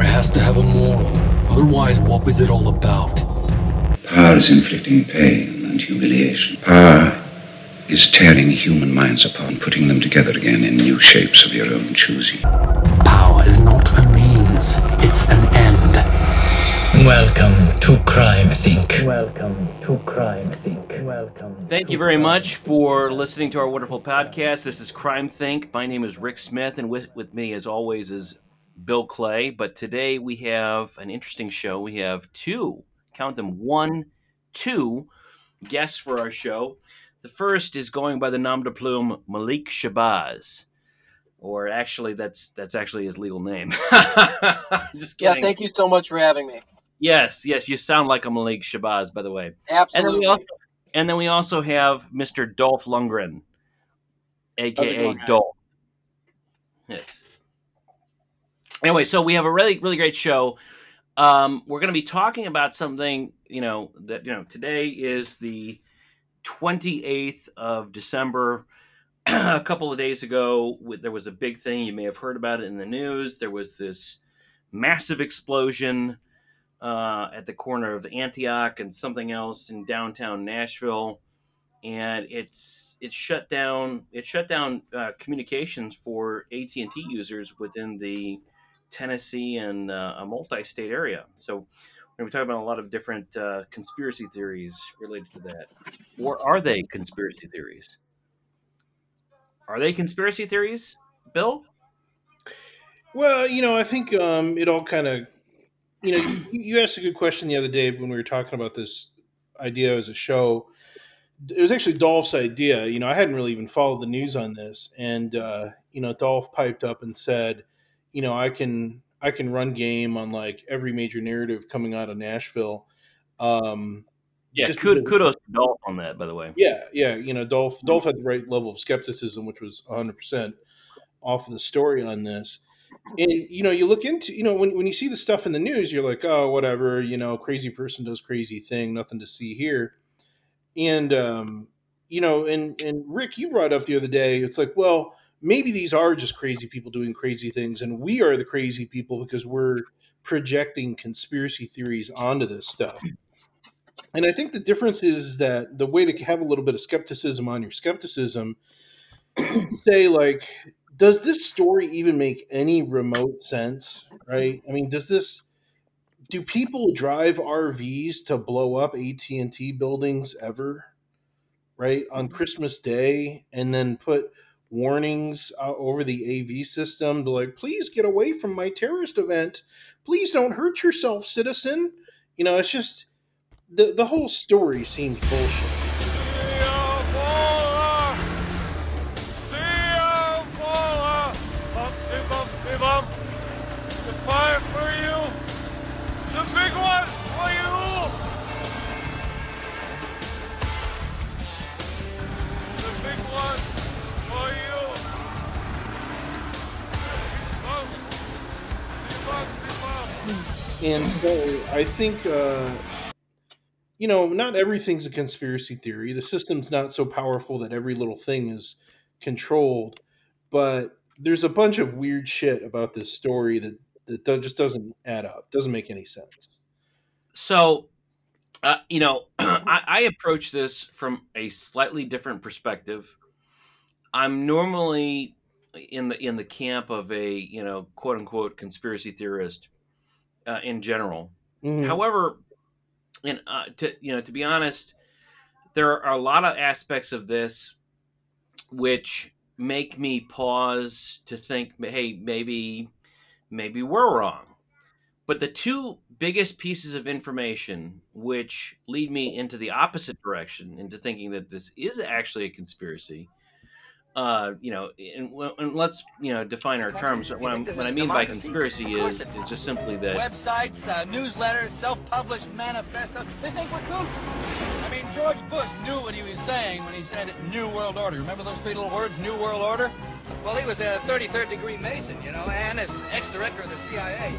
Power has to have a moral. Otherwise, what is it all about? Power is inflicting pain and humiliation. Power is tearing human minds apart and putting them together again in new shapes of your own choosing. Power is not a means, it's an end. Welcome to Crime Think. Welcome to Crime Think. Welcome. Thank you very much for listening to our wonderful podcast. This is Crime Think. My name is Rick Smith, and with, with me, as always, is Bill Clay. But today we have an interesting show. We have two, count them, one, two guests for our show. The first is going by the nom de plume Malik Shabazz. Or actually, that's that's actually his legal name. Just kidding. Yeah, thank you so much for having me. Yes, yes, you sound like a Malik Shabazz, by the way. And then Absolutely. we also and then we also have Mr. Dolph Lundgren, aka going. Dolph. Yes. Anyway, so we have a really really great show. Um, we're going to be talking about something you know that you know today is the 28th of December. a couple of days ago, there was a big thing. You may have heard about it in the news. There was this massive explosion uh, at the corner of Antioch and something else in downtown Nashville, and it's it shut down it shut down uh, communications for AT and T users within the Tennessee and uh, a multi-state area. So we're going to be talking about a lot of different uh, conspiracy theories related to that, or are they conspiracy theories? Are they conspiracy theories, Bill? Well, you know, I think um, it all kind of, you know, you, asked a good question the other day when we were talking about this idea as a show. It was actually Dolph's idea. You know, I hadn't really even followed the news on this, and uh, you know, Dolph piped up and said, you know, I can I can run game on like every major narrative coming out of Nashville. Um, Yeah, Just kud- because- kudos to Dolph on that, by the way. yeah, yeah. You know, Dolph Dolph had the right level of skepticism, which was 100 percent off of the story on this. And you know, you look into you know when when you see the stuff in the news, you're like, oh, whatever. You know, crazy person does crazy thing. Nothing to see here. And um, you know, and and Rick, you brought up the other day. It's like, well, maybe these are just crazy people doing crazy things, and we are the crazy people because we're projecting conspiracy theories onto this stuff. And I think the difference is that the way to have a little bit of skepticism on your skepticism, say like, does this story even make any remote sense? Right? I mean, does this? Do people drive RVs to blow up AT and T buildings ever? Right on Christmas Day, and then put warnings uh, over the AV system like, please get away from my terrorist event. Please don't hurt yourself, citizen. You know, it's just the the whole story seems bullshit. And so I think, uh, you know, not everything's a conspiracy theory. The system's not so powerful that every little thing is controlled. But there's a bunch of weird shit about this story that, that just doesn't add up, doesn't make any sense. So, uh, you know, I, I approach this from a slightly different perspective. I'm normally in the in the camp of a you know quote unquote conspiracy theorist uh, in general. Mhm. However, and uh, to you know to be honest, there are a lot of aspects of this which make me pause to think, hey, maybe maybe we're wrong. But the two biggest pieces of information which lead me into the opposite direction, into thinking that this is actually a conspiracy, uh, you know, and, and let's you know define our terms. What, I'm, what I mean by conspiracy is it's just simply that Websites, uh, newsletters, self-published manifestos. They think we're kooks. I mean, George Bush knew what he was saying when he said New World Order. Remember those three little words, New World Order? Well, he was a 33rd degree Mason, you know, and as ex-director of the CIA.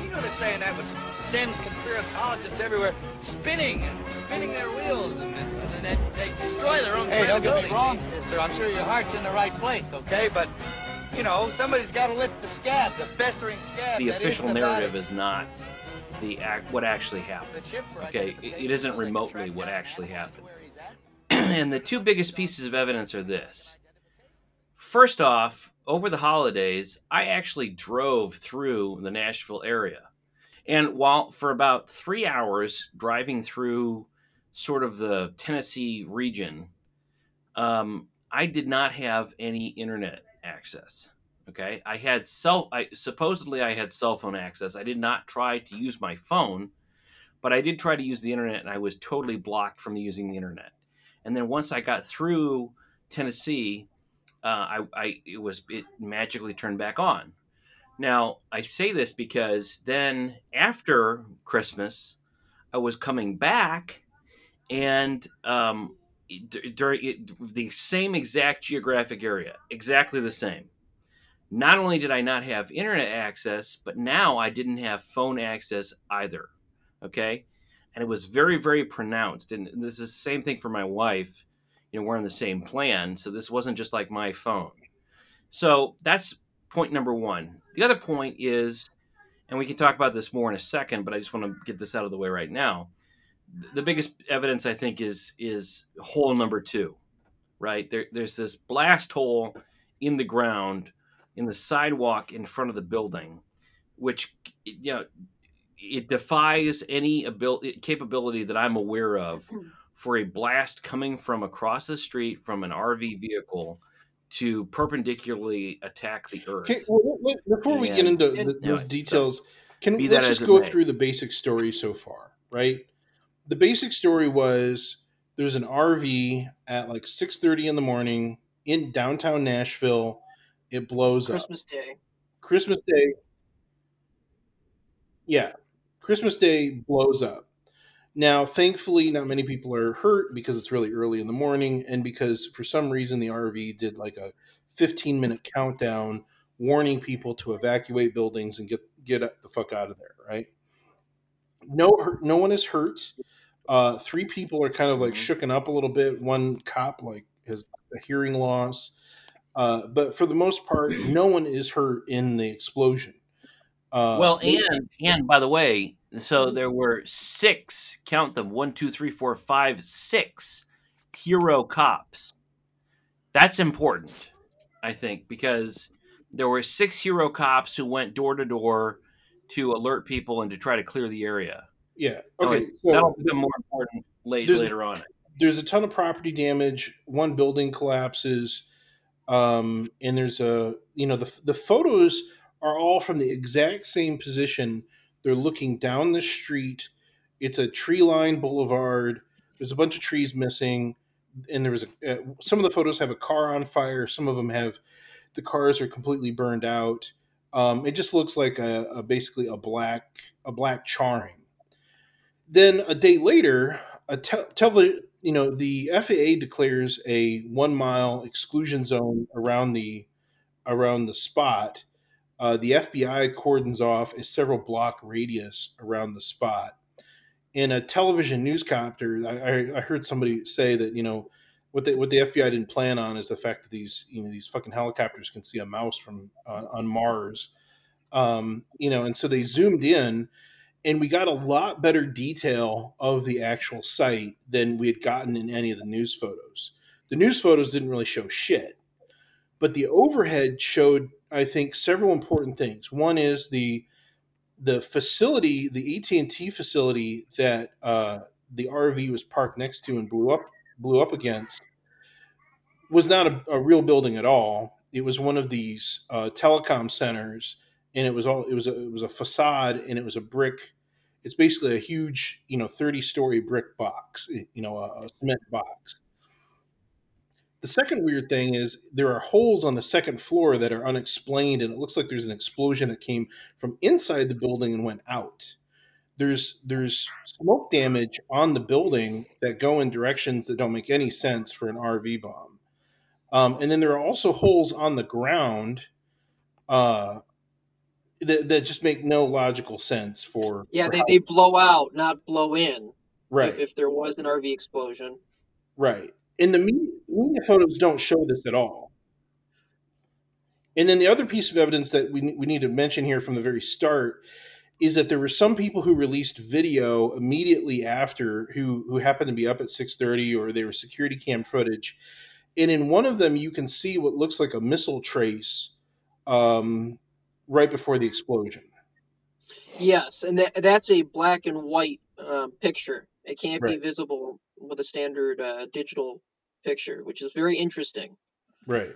He knew that saying that was sends conspiratologists everywhere spinning and spinning their wheels, and, and they, they destroy their own Hey, don't get me wrong, sister. I'm sure your heart's in the right place, okay? Okay, but you know, somebody's got to lift the scab, the festering scab. the that is official the narrative Vatican. is not the act what actually happened. The chip for Okay, it- it identification isn't so remotely what actually happened. where he's at. and the two biggest pieces of evidence are this. First off, over the holidays, I actually drove through the Nashville area. And while for about three hours driving through sort of the Tennessee region, um, I did not have any internet access. Okay, I had cell. I supposedly I had cell phone access. I did not try to use my phone, but I did try to use the internet, and I was totally blocked from using the internet. And then once I got through Tennessee, uh, I, I it was it magically turned back on. Now I say this because then after Christmas, I was coming back, and um, during the same exact geographic area, exactly the same. Not only did I not have internet access, but now I didn't have phone access either. Okay, and it was very very pronounced. And this is the same thing for my wife. You know, we're on the same plan, so this wasn't just like my phone. So that's point number one. The other point is, and we can talk about this more in a second, but I just want to get this out of the way right now. The biggest evidence I think is is hole number two, right? There, there's this blast hole in the ground in the sidewalk in front of the building, which you know it defies any ability capability that I'm aware of hmm. for a blast coming from across the street from an RV vehicle to perpendicularly attack the earth. Okay, well, let- let- before we get into and- the, Yeah, those details, can we let's just go may. through the basic story so far, right? The basic story was there's an RV at like 6:30 in the morning in downtown Nashville. It blows up. Christmas Day. Christmas Day. Yeah, Christmas Day blows up. Now, thankfully, not many people are hurt because it's really early in the morning, and because for some reason the RV did like a 15 minute countdown warning people to evacuate buildings and get get the fuck out of there. Right? No, no one is hurt. Uh, three people are kind of like Mhm. shooken up a little bit. One cop like has a hearing loss, uh, but for the most part, no one is hurt in the explosion. Uh, well, and and by the way, so there were six. Count them: one, two, three, four, five, six hero cops. That's important, I think, because there were six hero cops who went door to door to alert people and to try to clear the area. Yeah, okay. That'll So become more important late, later on. there's a ton of property damage. One building collapses, um, and there's a you know the the photos are all from the exact same position. They're looking down the street. It's a tree lined boulevard. There's a bunch of trees missing, and there was a uh, some of the photos have a car on fire. Some of them have the cars are completely burned out. Um, it just looks like a, a basically a black a black charring. Then a day later, a te- tele, you know, the FAA declares a one mile exclusion zone around the around the spot. Uh, the FBI cordons off a several block radius around the spot. In a television newscopter, I, I heard somebody say that you know what the what the FBI didn't plan on is the fact that these you know these fucking helicopters can see a mouse from uh, on Mars, um, you know, and so they zoomed in and we got a lot better detail of the actual site than we had gotten in any of the news photos. The news photos didn't really show shit, but the overhead showed, I think, several important things. One is the the facility, the AT and T facility that uh, the RV was parked next to and blew up blew up against was not a, a real building at all. It was one of these uh, telecom centers and it was all it was a, it was a facade and it was a brick. It's basically a huge you know 30 story brick box you know a, a cement box. The second weird thing is there are holes on the second floor that are unexplained and it looks like there's an explosion that came from inside the building and went out. There's there's smoke damage on the building that go in directions that don't make any sense for an rv bomb. Um, and then there are also holes on the ground uh, that, that just make no logical sense for Yeah, for they, how- they blow out, not blow in. right If, if there was an RV explosion. right and the media, media photos don't show this at all And then the other piece of evidence that we, we need to mention here from the very start is that there were some people who released video immediately after who who happened to be up at 6:30 or they were security cam footage. And in one of them you can see what looks like a missile trace um, right before the explosion. Yes, and that, that's a black and white um, picture. It can't be visible with a standard uh, digital picture, which is very interesting. Right.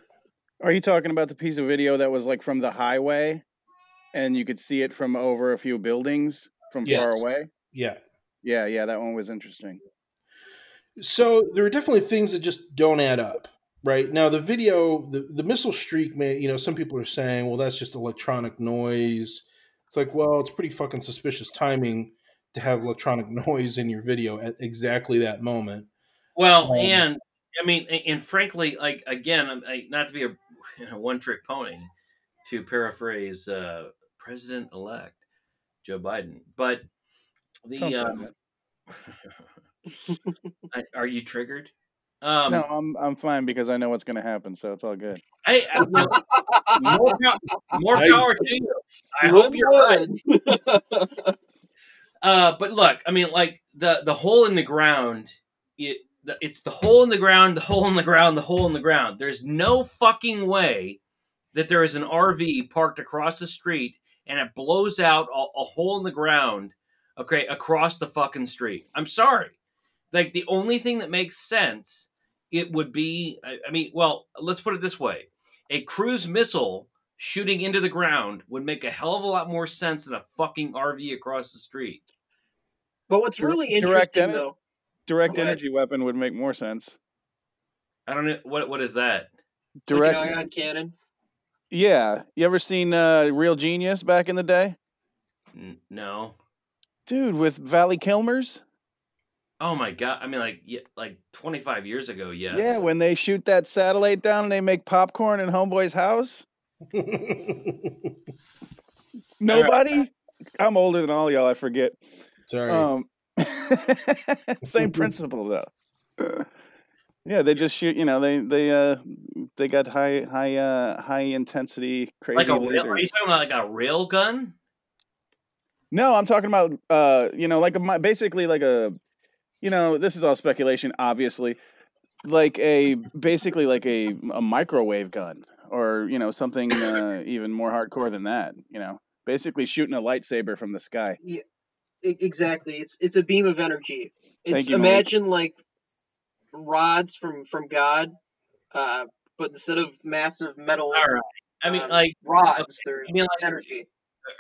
Are you talking about the piece of video that was like from the highway and you could see it from over a few buildings from far away? Yeah. Yeah, yeah, that one was interesting. So there are definitely things that just don't add up, right? Now the video, the, the missile streak may, you know, some people are saying, well, that's just electronic noise. It's like, well, it's pretty fucking suspicious timing to have electronic noise in your video at exactly that moment. Well, Um, and I mean, and frankly, like again, I'm- not to be a you know, one-trick pony, to paraphrase uh, President-elect Joe Biden, but the um, are you triggered? Um, no, I'm I'm fine because I know what's going to happen, so it's all good. I, I, no, more, pow- more I- power to you. I hope you're right. Uh, but look, I mean, like the the hole in the ground, it the, it's the hole in the ground, the hole in the ground, the hole in the ground. There's no fucking way that there is an RV parked across the street and it blows out a, a hole in the ground, okay, across the fucking street. I'm sorry. Like the only thing that makes sense, it would be. I, I mean, well, let's put it this way: a cruise missile shooting into the ground would make a hell of a lot more sense than a fucking RV across the street. but what's really direct interesting, ener- though, Direct Go ahead. energy weapon would make more sense. I don't know what what is that. Direct an ion cannon. Yeah, you ever seen uh Real Genius back in the day? N- No. Dude, with Valley Kilmers? Oh my god! I mean, like, yeah, like twenty five years ago. Yes. Yeah, when they shoot that satellite down and they make popcorn in Homeboy's house? Nobody? I'm older than all y'all, I forget. Sorry. Um, same principle though. Yeah, they just shoot. You know, they they uh they got high high uh high intensity crazy like a rail, lasers. are you talking about like a rail gun? No, I'm talking about uh you know like a basically like a you know this is all speculation obviously like a basically like a a microwave gun or you know something uh, even more hardcore than that. You know, basically shooting a lightsaber from the sky. E- Exactly. It's it's a beam of energy. It's Thank you, Malik. imagine like rods from from God, uh, but instead of massive metal All right. I mean, um, like, rods, they're I mean, like, energy.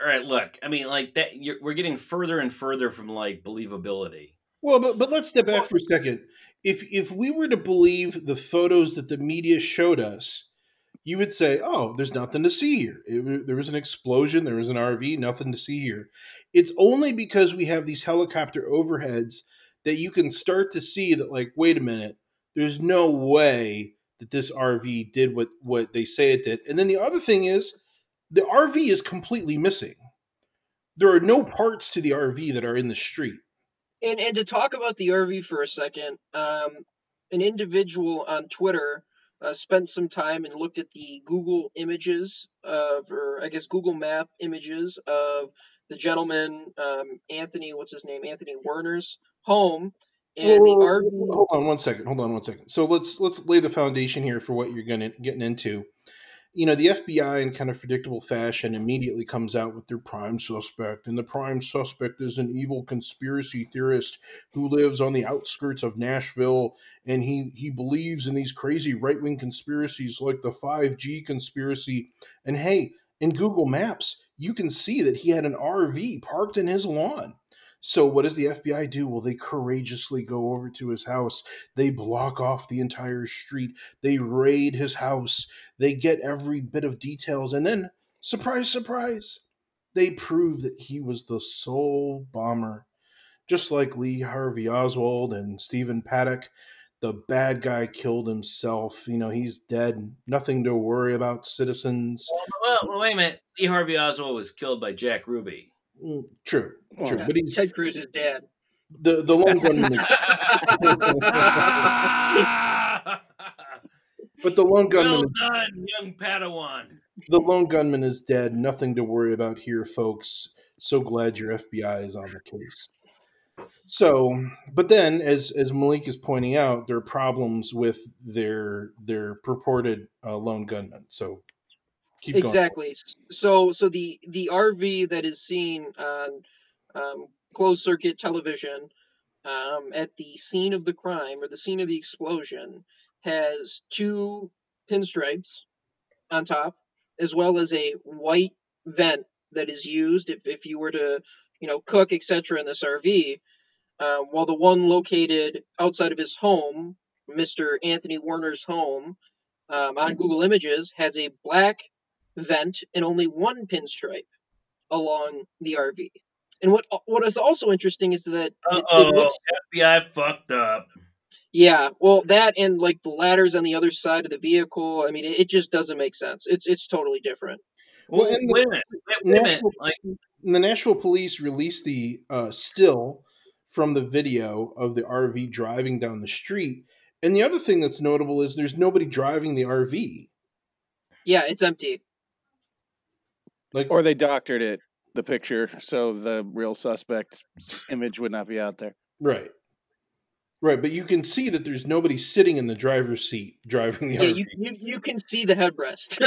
all right. Look, I mean, like that. You're, we're getting further and further from like believability. Well, but but let's step back for a second. If if we were to believe the photos that the media showed us, you would say, "Oh, there's nothing to see here. It, there was an explosion. There was an RV. Nothing to see here." It's only because we have these helicopter overheads that you can start to see that, like, wait a minute, there's no way that this RV did what what they say it did. And then the other thing is, the RV is completely missing. There are no parts to the RV that are in the street. And and to talk about the RV for a second, um, an individual on Twitter uh, spent some time and looked at the Google images of, or I guess Google Map images of the gentleman um, Anthony, what's his name, Anthony Warner's home, and the RV. Hold on one second. Hold on one second. So let's let's lay the foundation here for what you're gonna getting into. You know, the FBI in kind of predictable fashion immediately comes out with their prime suspect, and the prime suspect is an evil conspiracy theorist who lives on the outskirts of Nashville, and he he believes in these crazy right wing conspiracies like the 5G conspiracy. And hey, in Google Maps, you can see that he had an RV parked in his lawn. So what does the FBI do? Well, they courageously go over to his house. They block off the entire street. They raid his house. They get every bit of details and then surprise surprise, they prove that he was the sole bomber. Just like Lee Harvey Oswald and Stephen Paddock, the bad guy killed himself. You know, he's dead. Nothing to worry about citizens. Well, well, wait a minute. Lee Harvey Oswald was killed by Jack Ruby. Mm, True, true. Yeah, But he's Ted Cruz's dad. the the lone gunman. but the lone gunman. well done, young Padawan. the lone gunman is dead. Nothing to worry about here, folks. So glad your FBI is on the case. So, but then, as as Malik is pointing out, there are problems with their their purported uh, lone gunman. So, keep going. Exactly. So so the the RV that is seen on um, closed circuit television um, at the scene of the crime or the scene of the explosion has two pinstripes on top, as well as a white vent that is used if, if you were to you know cook etc in this RV. Uh, while the one located outside of his home, Mr. Anthony Warner's home, um, on Google Images has a black vent and only one pinstripe along the RV. And what what is also interesting is that it, it Oh, looks FBI fucked up. yeah, well that and like the ladders on the other side of the vehicle. I mean, it, it just doesn't make sense. It's it's totally different. Well, Well, and the- wait a minute. Wait, wait a minute. National- Like, the Nashville police released the uh, still from the video of the RV driving down the street. And the other thing that's notable is there's nobody driving the RV. Yeah, it's empty. Like, Or they doctored it, the picture, so the real suspect image would not be out there. right, right. But you can see that there's nobody sitting in the driver's seat driving the Yeah, RV. you, you you can see the headrest.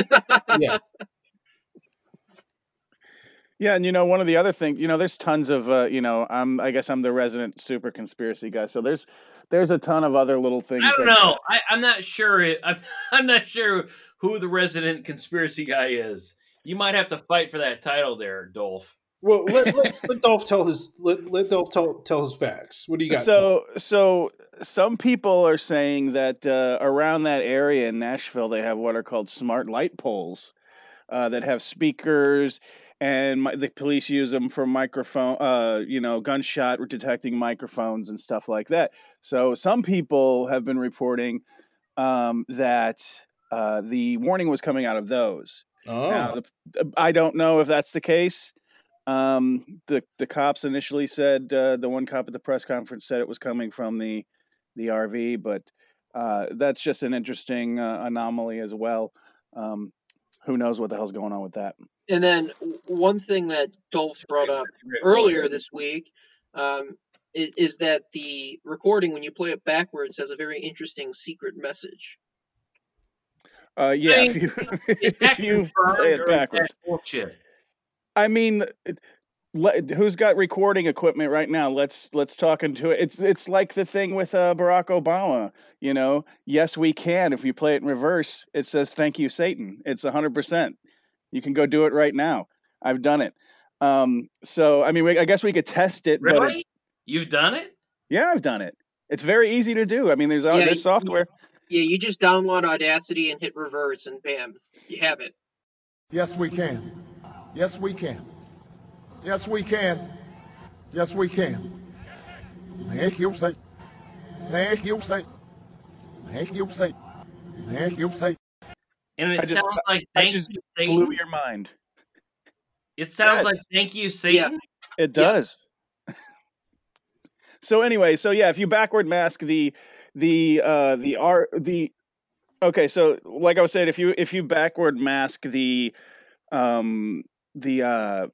yeah, Yeah, and you know, one of the other things, you know, there's tons of, uh, you know, I'm, I guess I'm the resident super conspiracy guy. So there's, there's a ton of other little things. I don't that- know. I, I'm not sure. It, I'm, I'm not sure who the resident conspiracy guy is. You might have to fight for that title there, Dolph. Well, let, let, let Dolph tell his let, let Dolph tell, tell his facts. What do you got? So, so some people are saying that uh, around that area in Nashville, they have what are called smart light poles uh, that have speakers, and mi- the police use them for microphone, uh, you know, gunshot detecting microphones and stuff like that. So, some people have been reporting um, that uh, the warning was coming out of those. Oh, Now, the, I don't know if that's the case. Um, the the cops initially said uh, the one cop at the press conference said it was coming from the the RV, but uh, that's just an interesting uh, anomaly as well. Um, who knows what the hell's going on with that? and then one thing that Dolph brought up earlier this week um, is, is that the recording, when you play it backwards, has a very interesting secret message. Uh, yeah, mean, if you if you play it backwards, bullshit? I mean, let, who's got recording equipment right now? Let's let's talk into it. It's it's like the thing with uh, Barack Obama. You know, yes, we can. If you play it in reverse, it says "Thank you, Satan." It's hundred percent. You can go do it right now. I've done it. Um, so I mean, we, I guess we could test it. But it- Really? You've done it? yeah, I've done it. It's very easy to do. I mean, there's uh, Yeah, there's software. Yeah, you just download Audacity and hit reverse, and bam, you have it. Yes, we can. Yes, we can. Yes, we can. Yes, we can. Thank you, say. Thank you, say. Thank you, say. Thank you, say. And it I just- sounds like I thank just you, blew your mind. It sounds like thank you, Satan. It Yeah. does. so anyway, so yeah, if you backward mask the the uh the r the okay, so like I was saying, if you if you backward mask the um the uh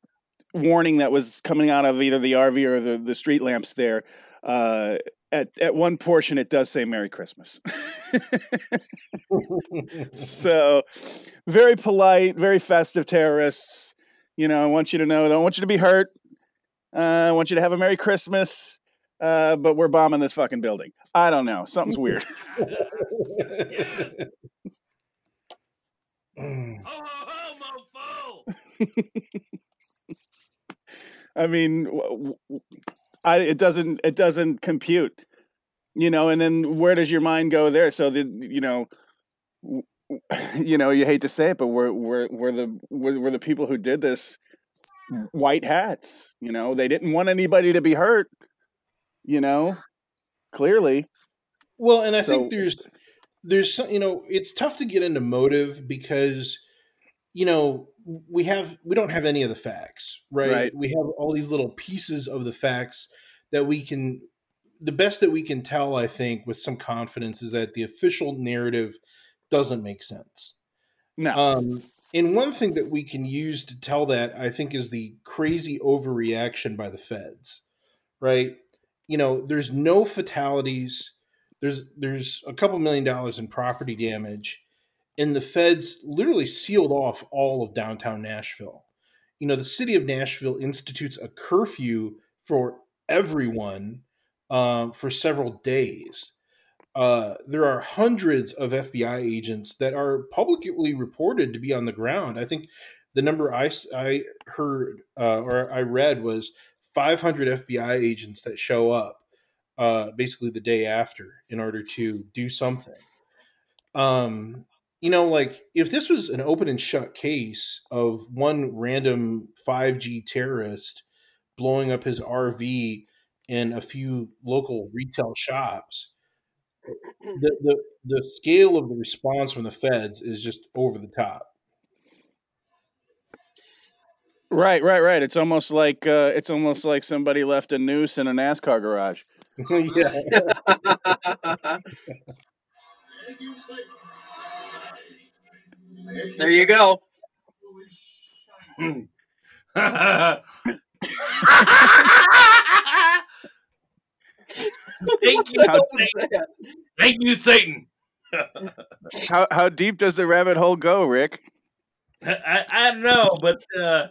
warning that was coming out of either the RV or the, the street lamps there, uh at, at one portion it does say Merry Christmas. so very polite, very festive terrorists. You know, I want you to know, I don't want you to be hurt. Uh, I want you to have a Merry Christmas. Uh, but we're bombing this fucking building. I don't know. Something's weird. I mean, w- w- I, it doesn't it doesn't compute, you know. And then where does your mind go there? So the you know, w- w- you know, you hate to say it, but we're we're we're the we're, we're the people who did this white hats. You know, they didn't want anybody to be hurt. You know, clearly. Well, and I So- think there's there's some, you know it's tough to get into motive because you know we have we don't have any of the facts, right? Right. We have all these little pieces of the facts that we can the best that we can tell I think with some confidence is that the official narrative doesn't make sense. No. Um, and one thing that we can use to tell that, I think, is the crazy overreaction by the feds, right? You know, there's no fatalities. There's there's a couple million dollars in property damage, and the feds literally sealed off all of downtown Nashville. You know, the city of Nashville institutes a curfew for everyone uh, for several days. Uh, there are hundreds of FBI agents that are publicly reported to be on the ground. I think the number I, I heard uh, or I read was 500 FBI agents that show up uh, basically the day after in order to do something. Um, you know, like if this was an open and shut case of one random 5G terrorist blowing up his RV in a few local retail shops, the, the the scale of the response from the feds is just over the top. Right, right, right. It's almost like uh, it's almost like somebody left a noose in a NASCAR garage. yeah. there you go. Thank you, How's- Satan. Thank you, Satan. How how deep does the rabbit hole go, Rick? I, I don't know, but uh,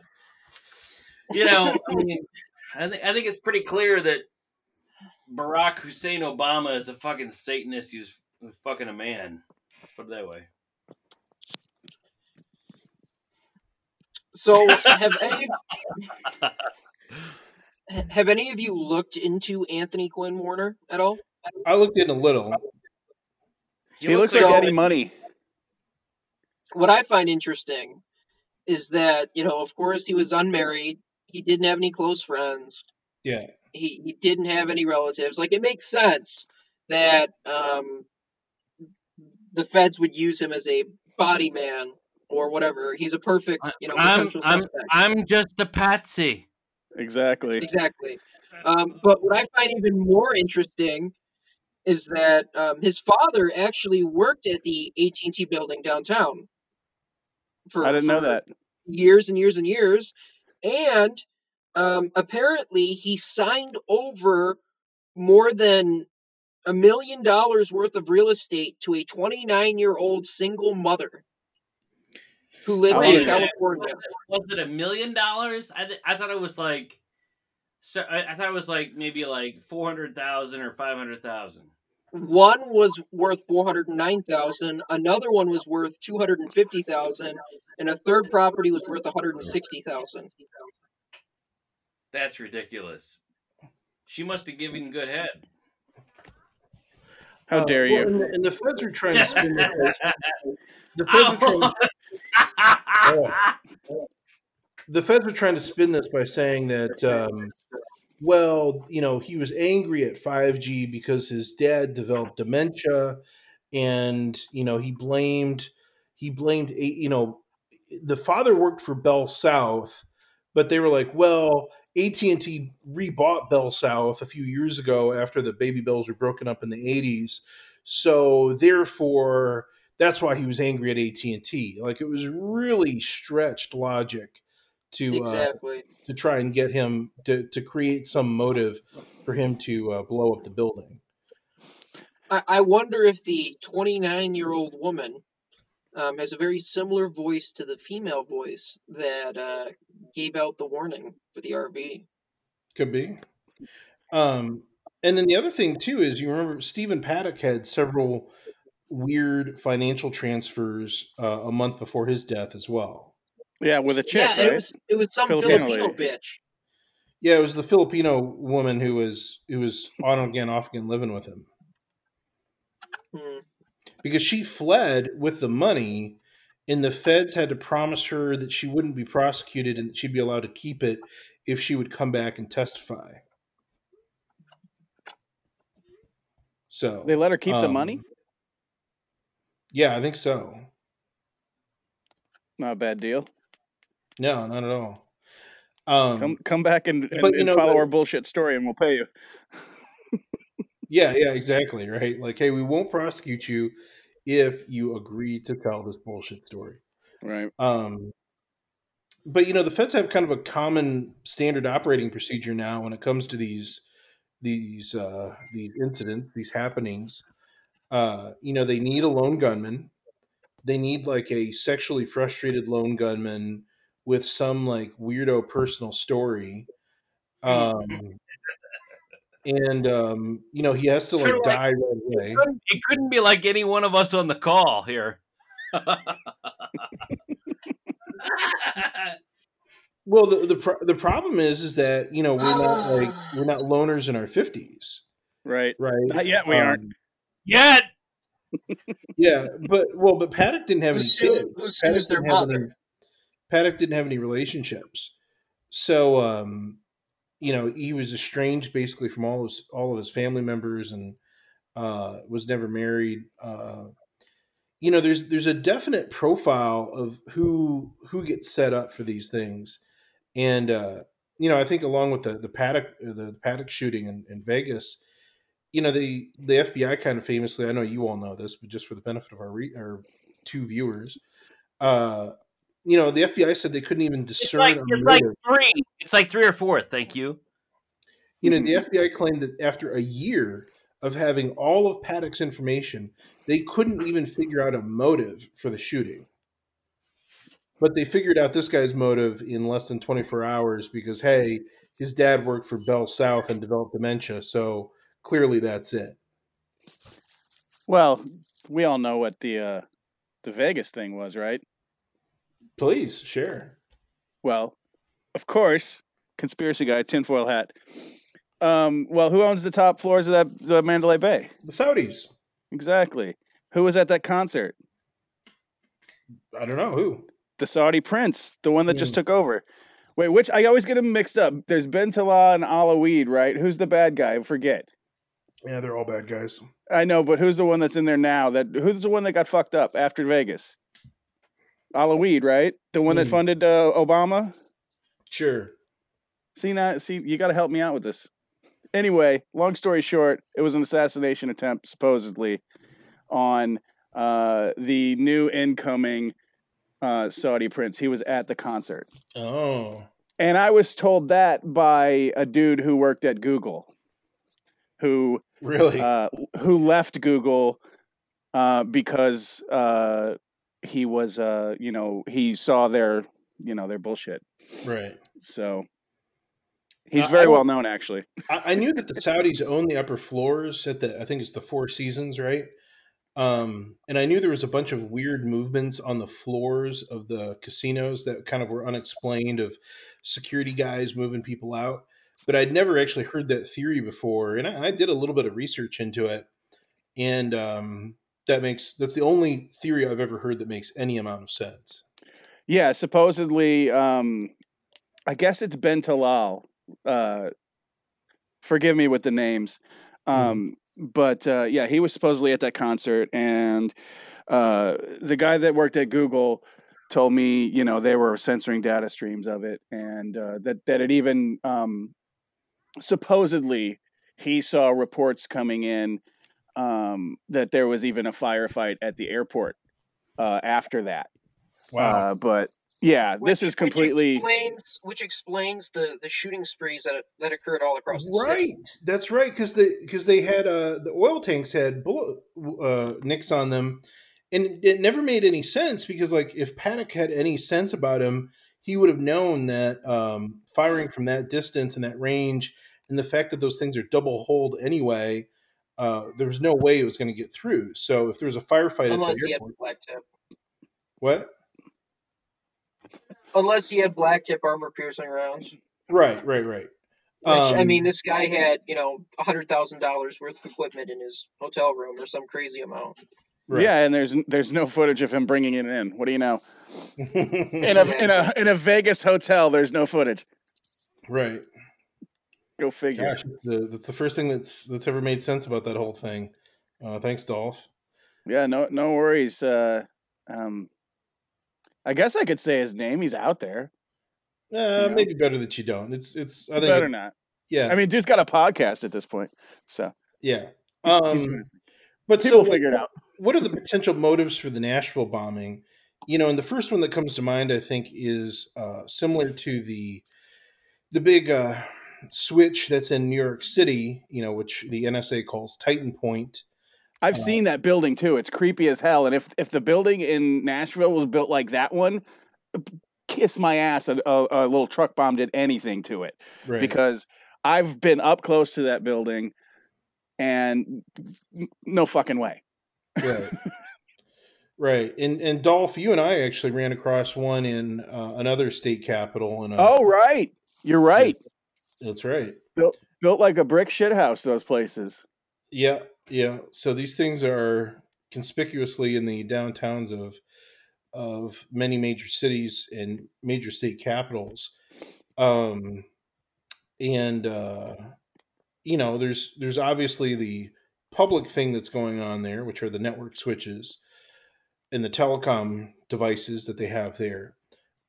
you know, I mean, I think I think it's pretty clear that Barack Hussein Obama is a fucking Satanist who's, who's fucking a man. Let's put it that way. So, have any have any of you looked into Anthony Quinn Warner at all? I looked in a little. He looks like So- Eddie Money. What I find interesting is that you know, of course, he was unmarried. He didn't have any close friends. Yeah. He he didn't have any relatives. Like it makes sense that um, the feds would use him as a body man or whatever. He's a perfect, you know, I'm I'm suspect. I'm just a patsy. Exactly. Exactly. Um, but what I find even more interesting is that um, his father actually worked at the AT&T building downtown. For, I didn't know that. Years and years and years, and um, apparently he signed over more than a million dollars worth of real estate to a 29 year old single mother who lives in. California. Was it a million dollars? I th- I thought it was like, so I, I thought it was like maybe like four hundred thousand or five hundred thousand. One was worth four hundred and nine thousand. Another one was worth two hundred and fifty thousand, and a third property was worth one hundred and sixty thousand. That's ridiculous. She must have given good head. How Uh, dare well, you? and, the, and the feds are trying to spin this. as- The feds are trying. Oh. the feds are trying to spin this by saying that, um, well, you know, he was angry at 5G because his dad developed dementia, and you know he blamed he blamed you know the father worked for Bell South, but they were like, well, AT and T rebought Bell South a few years ago after the baby bells were broken up in the 80s, so therefore that's why he was angry at AT and T. Like it was really stretched logic to uh, to try and get him to, to create some motive for him to uh, blow up the building. I, I wonder if the twenty nine year old woman um, has a very similar voice to the female voice that uh, gave out the warning for the RV. Could be. Um, and then the other thing too is you remember Stephen Paddock had several weird financial transfers uh, a month before his death as well. Yeah, with a chick, yeah, and it was it was some Filipino Filipino, bitch. Yeah, it was the Filipino woman who was who was on again, off again, living with him Hmm. because she fled with the money, and the feds had to promise her that she wouldn't be prosecuted and that she'd be allowed to keep it if she would come back and testify. So They let her keep the um, money? Yeah, I think so. Not a bad deal. No, not at all. Um, Come come back and, and, but, and know, follow the- our bullshit story and we'll pay you. yeah, yeah, exactly. Right. Like, hey, we won't prosecute you if you agree to tell this bullshit story. Right. Um, but you know, the feds have kind of a common standard operating procedure now when it comes to these these uh, these incidents, these happenings. Uh, you know, they need a lone gunman. They need like a sexually frustrated lone gunman with some like weirdo personal story. Um, and um, you know, he has to Sort like of like- die right away. It couldn't, it couldn't be like any one of us on the call here. Well, the the, pro- the problem is is that you know we're not like we're not loners in our fifties, Right. right? Not yet. We aren't. Um, Yet. Yeah, but well, but Paddock didn't have Who any sued- kids. who sues Paddock their didn't any. mother? Paddock didn't have any relationships, so um, you know he was estranged basically from all his all of his family members and uh, was never married. Uh, you know, there's there's a definite profile of who who gets set up for these things, and uh, you know I think along with the the Paddock uh, the, the Paddock shooting in, in Vegas, you know the the FBI kind of famously I know you all know this, but just for the benefit of our re- our two viewers, uh, you know the FBI said they couldn't even It's discern like it's like three. It's like three or four. Thank you. You know, the FBI claimed that after a year of having all of Paddock's information, they couldn't even figure out a motive for the shooting. But they figured out this guy's motive in less than 24 hours because, hey, his dad worked for Bell South and developed dementia. So clearly that's it. Well, we all know what the uh, the Vegas thing was, right? Please share. Well, of course, conspiracy guy, tinfoil hat. Um, well, who owns the top floors of that the Mandalay Bay? The Saudis. Exactly. Who was at that concert? I don't know who. The Saudi prince, the one that just Hmm. took over. Wait, which I always get them mixed up. There's Ben Tallah and Alaweed, right? Who's the bad guy? I forget. Yeah, they're all bad guys. I know, but who's the one that's in there now? That who's the one that got fucked up after Vegas? Alaweed, right? The one that Hmm. funded uh, Obama. Sure. See now, see, you got to help me out with this. Anyway, long story short, it was an assassination attempt, supposedly, on uh, the new incoming uh, Saudi prince. He was at the concert, Oh. and I was told that by a dude who worked at Google, who Really? uh, who left Google uh, because uh, he was, uh, you know, he saw their, you know, their bullshit. right. So he's Uh, I very don't- well known, actually. I, I knew that the Saudis own the upper floors at the I think it's the Four Seasons, right? Um, and I knew there was a bunch of weird movements on the floors of the casinos that kind of were unexplained of security guys moving people out. But I'd never actually heard that theory before, and I, I did a little bit of research into it, and um, that makes that's the only theory I've ever heard that makes any amount of sense. Yeah, supposedly, um, I guess it's Ben Talal. Uh, forgive me with the names. Um, But uh, yeah, he was supposedly at that concert, and uh, the guy that worked at Google told me, you know, they were censoring data streams of it, and uh, that that it even um, supposedly he saw reports coming in um, that there was even a firefight at the airport uh, after that. Uh, but yeah, this is completely Which explains, which explains the, the shooting sprees that that occurred all across the right city. that's right because the because they had uh the oil tanks had bullet uh nicks on them and it- it never made any sense because like if paddock had any sense about him he would have known that um firing from that distance and that range and the fact that those things are double holed anyway uh there was no way it was going to get through so if there was a firefight Unless at the he had black tip. what Unless he had black tip armor piercing rounds. right right right Which I Um, mean, this guy had you know a hundred thousand dollars worth of equipment in his hotel room or some crazy amount. Right. yeah, and there's there's no footage of him bringing it in. What do you know? In a in a in a Vegas hotel, there's no footage. right Go figure. Gosh, that's the, that's the first thing that's that's ever made sense about that whole thing. Uh, thanks, Dolph. Yeah, no no worries. Uh, um, I guess I could say his name. He's out there. Uh, know? Maybe better that you don't. It's it's. I think Better it- not. Yeah, I mean, dude's got a podcast at this point, so yeah. he's- he's Um, doing his thing. but people so figure it out. What are the potential motives for the Nashville bombing? you know, and the first one that comes to mind, I think, is uh, similar to the the big uh, switch that's in New York City. You know, which the NSA calls Titan Point. I've Uh, seen that building too. It's creepy as hell. And if if the building in Nashville was built like that one, kiss my ass, a, a, a little truck bomb did anything to it. Right. Because I've been up close to that building, and no fucking way. right right and and dolph you and i actually ran across one in uh, another state capital and Oh right, you're right. That's right Built built like a brick shithouse. Those places. yeah yeah so these things are conspicuously in the downtowns of of many major cities and major state capitals um and uh you know there's there's obviously the public thing that's going on there which are the network switches and the telecom devices that they have there.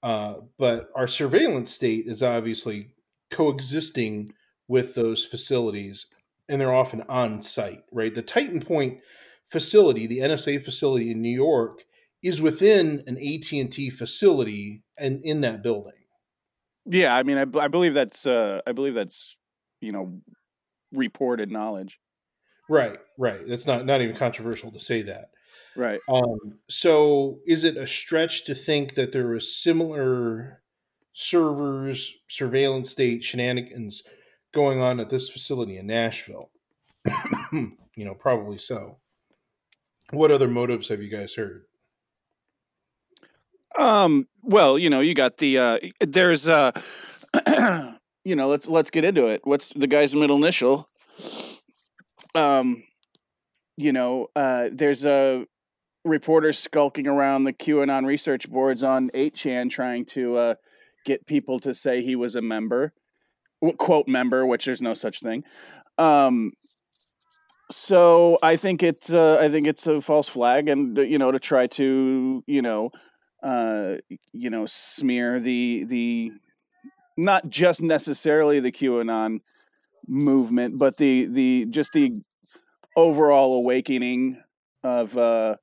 Uh, but our surveillance state is obviously coexisting with those facilities, and they're often on site, right? The Titan Point facility, the NSA facility in New York, is within an AT and T facility and in that building. Yeah, I mean, I, I believe that's uh, I believe that's you know reported knowledge. Right, right. That's not not even controversial to say that. Right. Um, so is it a stretch to think that there was similar servers, surveillance state shenanigans going on at this facility in Nashville? you know, probably so. What other motives have you guys heard? Um. Well, you know, you got the uh, there's uh, you know, let's let's get into it. What's the guy's middle initial? Um, you know, uh, there's a reporter skulking around the QAnon research boards on 8chan trying to uh, get people to say he was a member, quote member, which there's no such thing. Um, so I think it's uh, I think it's a false flag, and uh, you know to try to you know uh, you know smear the the not just necessarily the QAnon movement, but the the just the overall awakening of uh,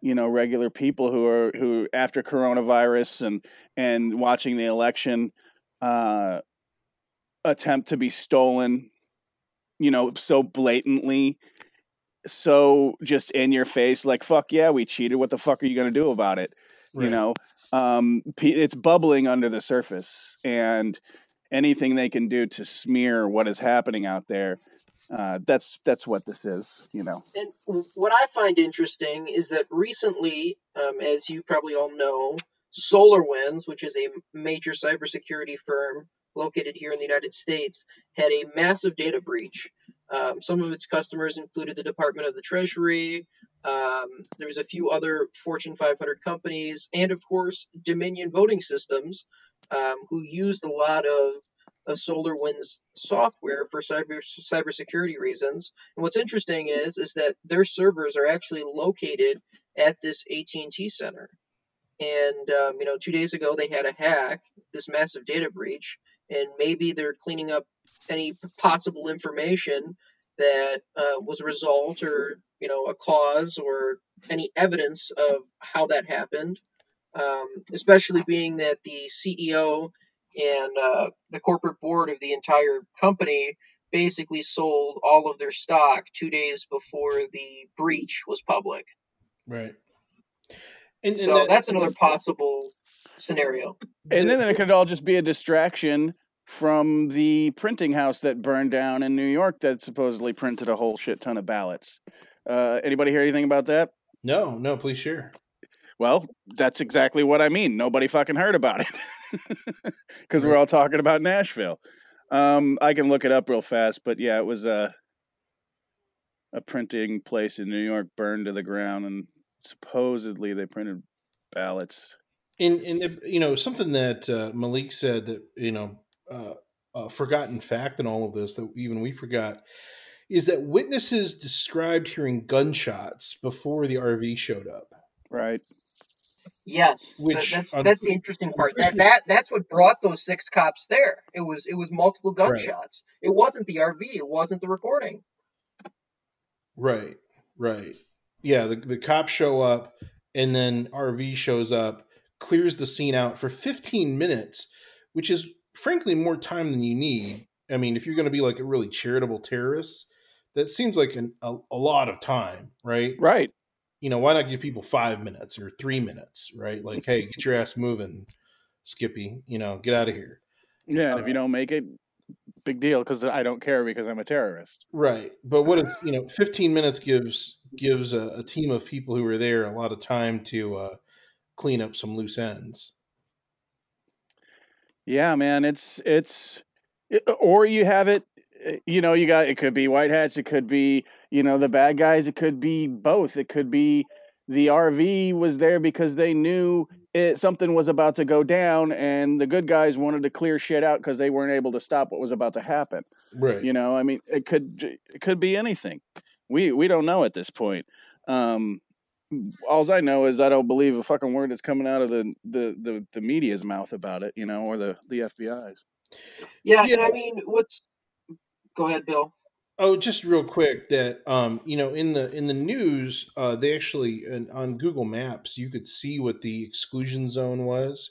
you know regular people who are who after coronavirus and and watching the election uh, attempt to be stolen, you know, so blatantly, so just in your face, like fuck yeah, we cheated. What the fuck are you gonna do about it? You know, um, it's bubbling under the surface, and anything they can do to smear what is happening out there. Uh, that's that's what this is, you know. And what I find interesting is that recently, um, as you probably all know, SolarWinds, which is a major cybersecurity firm located here in the United States, had a massive data breach. Um, some of its customers included the Department of the Treasury. Um, there was a few other Fortune 500 companies, and of course, Dominion Voting Systems, um, who used a lot of of SolarWinds software for cyber cybersecurity reasons. And what's interesting is is that their servers are actually located at this AT&T center. And um, you know, two days ago they had a hack, this massive data breach, and maybe they're cleaning up any possible information that uh, was a result or you know a cause or any evidence of how that happened. Um, especially being that the CEO and uh, the corporate board of the entire company basically sold all of their stock two days before the breach was public. Right. And, and So that- that's another possible scenario. And then it could all just be a distraction from the printing house that burned down in New York that supposedly printed a whole shit ton of ballots. Uh, anybody hear anything about that? No, no, please share. Well, that's exactly what I mean. Nobody fucking heard about it because we're all talking about Nashville. Um, I can look it up real fast, but yeah, it was a a printing place in New York burned to the ground, and supposedly they printed ballots. And and you know something that uh, Malik said that you know uh, a forgotten fact in all of this that even we forgot is that witnesses described hearing gunshots before the RV showed up. Right. Yes, that- Which that's on- that's the interesting part. That that that's what brought those six cops there. It was it was multiple Right. gunshots. It wasn't the RV. It wasn't the recording. Right, right. Yeah, the, the cops show up and then RV shows up, clears the scene out for 15 minutes, which is frankly more time than you need. I mean, if you're going to be like a really charitable terrorist, that seems like an, a, a lot of time, right? Right. You know, why not give people five minutes or three minutes, right? Like, hey, get your ass moving, Skippy. You know, get out of here. Yeah, and if Uh, you don't make it, big deal because I don't care because I'm a terrorist. Right, but what if you know? Fifteen minutes gives gives a, a team of people who are there a lot of time to uh, clean up some loose ends. Yeah, man, it's it's it- or you have it uh, you know, you got it could be white hats, it could be, you know, the bad guys, it could be both. It could be the RV was there because they knew it something was about to go down and the good guys wanted to clear shit out cuz they weren't able to stop what was about to happen. Right. You know, I mean, it could it could be anything. We we don't know at this point. Um all I know is I don't believe a fucking word that's coming out of the the the, the media's mouth about it, you know, or the the FBI's. Yeah, Yeah. and I mean, what's? Go ahead, Bill. Oh, just real quick that um, you know in the in the news, uh, they actually on Google Maps you could see what the exclusion zone was,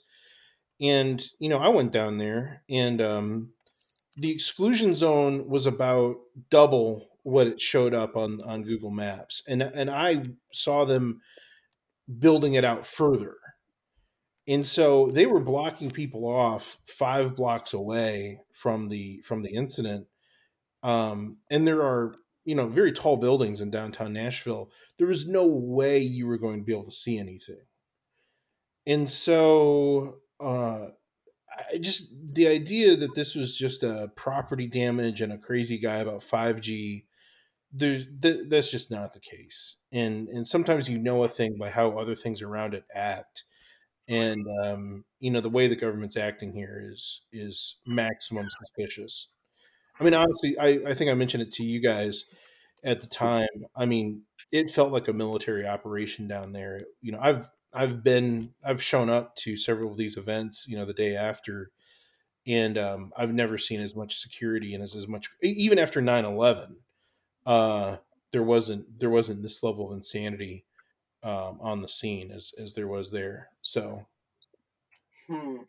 and you know I went down there and um, the exclusion zone was about double what it showed up on on Google Maps, and and I saw them building it out further. And so they were blocking people off five blocks away from the from the incident um, and there are you know very tall buildings in downtown Nashville. There was no way you were going to be able to see anything, and so uh, I just the idea that this was just a property damage and a crazy guy about five G. There's th- that's just not the case, and and sometimes you know a thing by how other things around it act, and um, you know the way the government's acting here is is maximum suspicious. I mean, honestly, I, I think I mentioned it to you guys at the time. I mean, it felt like a military operation down there. You know, I've I've been I've shown up to several of these events. You know, the day after, and um, I've never seen as much security and as as much even after 9-11, uh, there wasn't there wasn't this level of insanity um, on the scene as as there was there. So Hmm.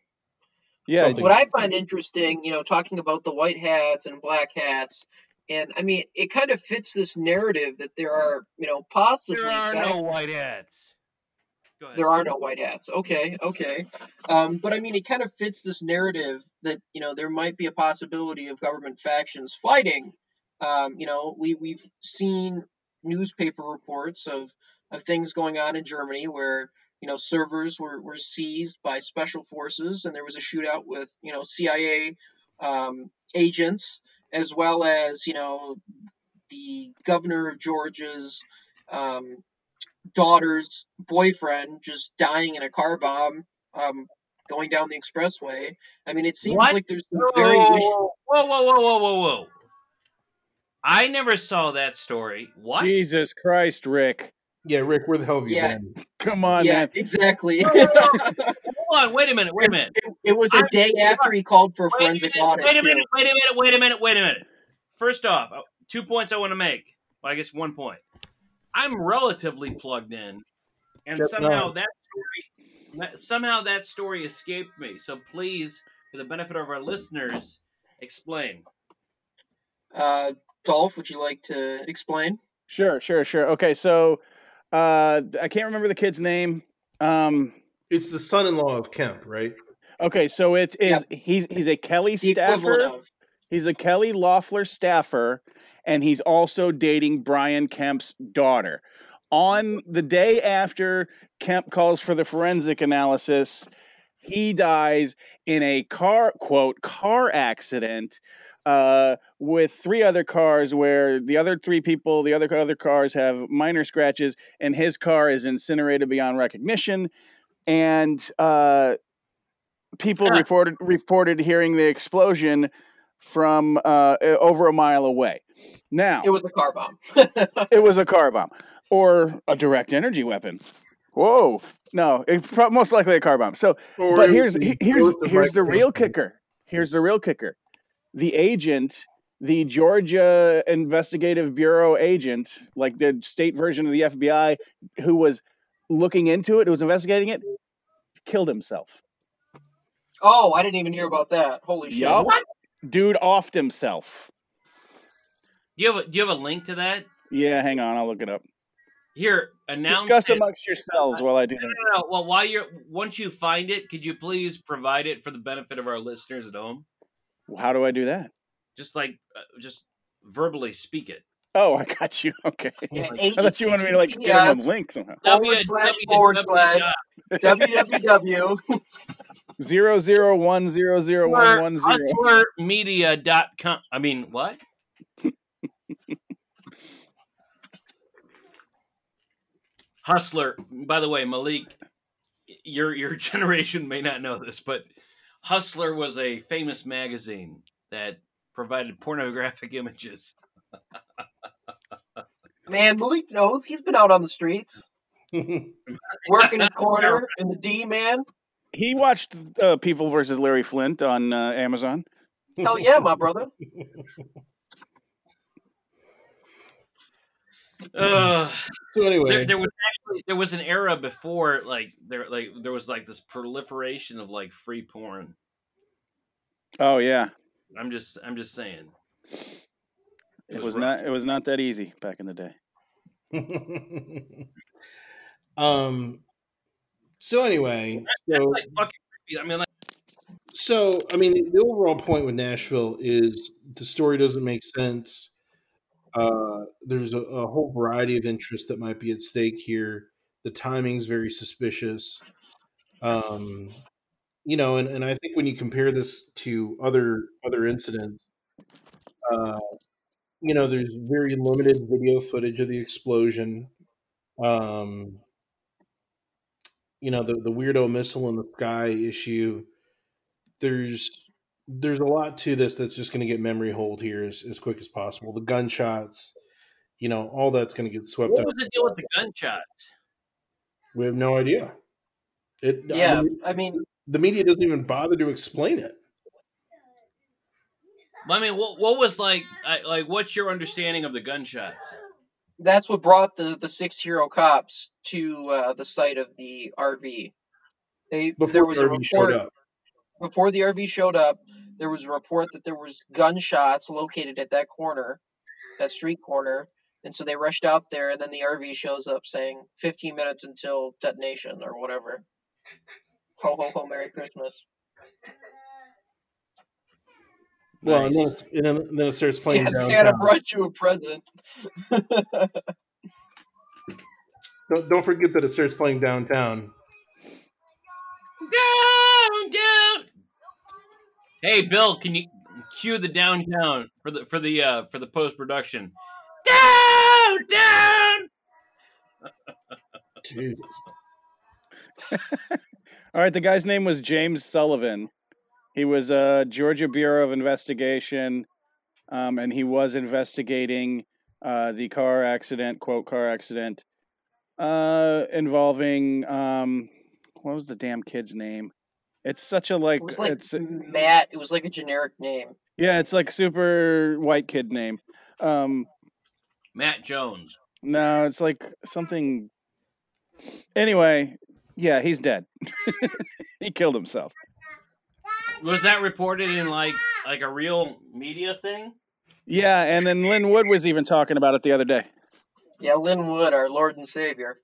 Yeah, Something- What I find interesting, you know, talking about the white hats and black hats, and I mean, it kind of fits this narrative that there are, you know, possibly There are no white hats. Go ahead. there are no white hats. Okay, okay. Um, but I mean, it kind of fits this narrative that you know there might be a possibility of government factions fighting. Um, you know, we we've seen newspaper reports of of things going on in Germany where you know servers were, were seized by special forces and there was a shootout with you know CIA um, agents as well as you know the governor of Georgia's um, daughter's boyfriend just dying in a car bomb um, going down the expressway. I mean, it seems What? like there's some Whoa, very whoa, whoa, whoa, whoa, whoa, whoa, whoa, whoa! I never saw that story. What? Jesus Christ, Rick. Yeah, Rick, where the hell have you Yeah. been? Come on, yeah, man. exactly. Hold on, wait a minute, wait a minute. it, it was a I- day after he called for Wait a forensic minute, audit. wait a minute, wait a minute, wait a minute, wait a minute. First off, uh, two points I want to make. Well, I guess one point. I'm relatively plugged in, and Just somehow not. that story, that- somehow that story escaped me. So please, for the benefit of our listeners, explain. Uh, Dolph, would you like to explain? Sure, sure, sure. Okay, so uh I can't remember the kid's name. Um It's the son-in-law of Kemp, right? okay, so it is is he's he's a Kelly The staffer. He's a Kelly Loeffler staffer, and he's also dating Brian Kemp's daughter. On the day after Kemp calls for the forensic analysis, he dies in a car quote car accident uh, with three other cars, where the other three people, the other other cars have minor scratches, and his car is incinerated beyond recognition. And uh, people reported reported hearing the explosion from uh, over a mile away. Now It was a car bomb. it was a car bomb or a direct energy weapon. Whoa! No, pro- most likely a car bomb. So, Or but it here's here's here's the real kicker. Here's the real kicker. The agent, the Georgia Investigative Bureau agent, like the state version of the FBI, who was looking into it, who was investigating it, killed himself. Oh, I didn't even hear about that. Holy shit! Yup. Dude offed himself. Do you have a, do you have a link to that? Yeah, hang on, I'll look it up. Here, announce Discuss it. amongst yourselves while I do No, that. no, no. Well, while you're once you find it, could you please provide it for the benefit of our listeners at home? How do I do that? Just like, uh, just verbally speak it. Oh, I got you. Okay. Yeah, I thought you wanted me to like get him a link somehow. Forward slash forward slash www. Zero zero one zero zero one one zero. Hustlermedia.com. I mean, what? Hustler. By the way, Malik, your your generation may not know this, but Hustler was a famous magazine that provided pornographic images. Man, Malik knows. He's been out on the streets, working his corner in the D, man. He watched uh, People versus Larry Flynt on uh, Amazon. Hell yeah, my brother. Uh, So anyway, there, there was actually there was an era before like there like there was like this proliferation of like free porn. Oh yeah, I'm just I'm just saying. it was not. It was not that easy back in the day. um. So anyway, so Like fucking. I mean, like, so I mean, the, the overall point with Nashville is the story doesn't make sense. Uh, there's a, a whole variety of interests that might be at stake here. The timing's very suspicious. Um, you know, and, and I think when you compare this to other other incidents, uh, you know, there's very limited video footage of the explosion. Um, you know, the the weirdo missile in the sky issue. There's there's a lot to this that's just going to get memory hold here as, as quick as possible. The gunshots, you know, all that's going to get swept what up. What was the deal with the gunshots? We have no idea. It, I Yeah, mean, I mean, the media doesn't even bother to explain it. I mean, what what was like like what's your understanding of the gunshots? that's what brought the the six hero cops to uh, the site of the RV. They Before there was the a RV showed report up. Before the RV showed up. There was a report that there was gunshots located at that corner, that street corner, and so they rushed out there. And then the RV shows up saying 15 minutes until detonation or whatever. Ho ho ho! Merry Christmas. Well, and then, Nice. and then, and then it starts playing Yeah, downtown. Santa brought you a present. Don't, don't forget that it starts playing downtown. Down, down. Hey, Bill, can you cue the downtown for the for the uh for the post production? Down, down. Jesus. All right, the guy's name was James Sullivan. He was a Georgia Bureau of Investigation, um, and he was investigating uh, the car accident, quote, car accident, uh, involving um, what was the damn kid's name? It's such a like, It was like it's Matt. It was like a generic name. yeah, it's like super white kid name. Um, Matt Jones. no, it's like something. Anyway, yeah, he's dead. he killed himself. Was that reported in like like a real media thing? Yeah, and then Lin Wood was even talking about it the other day. Yeah, Lin Wood, our Lord and Savior.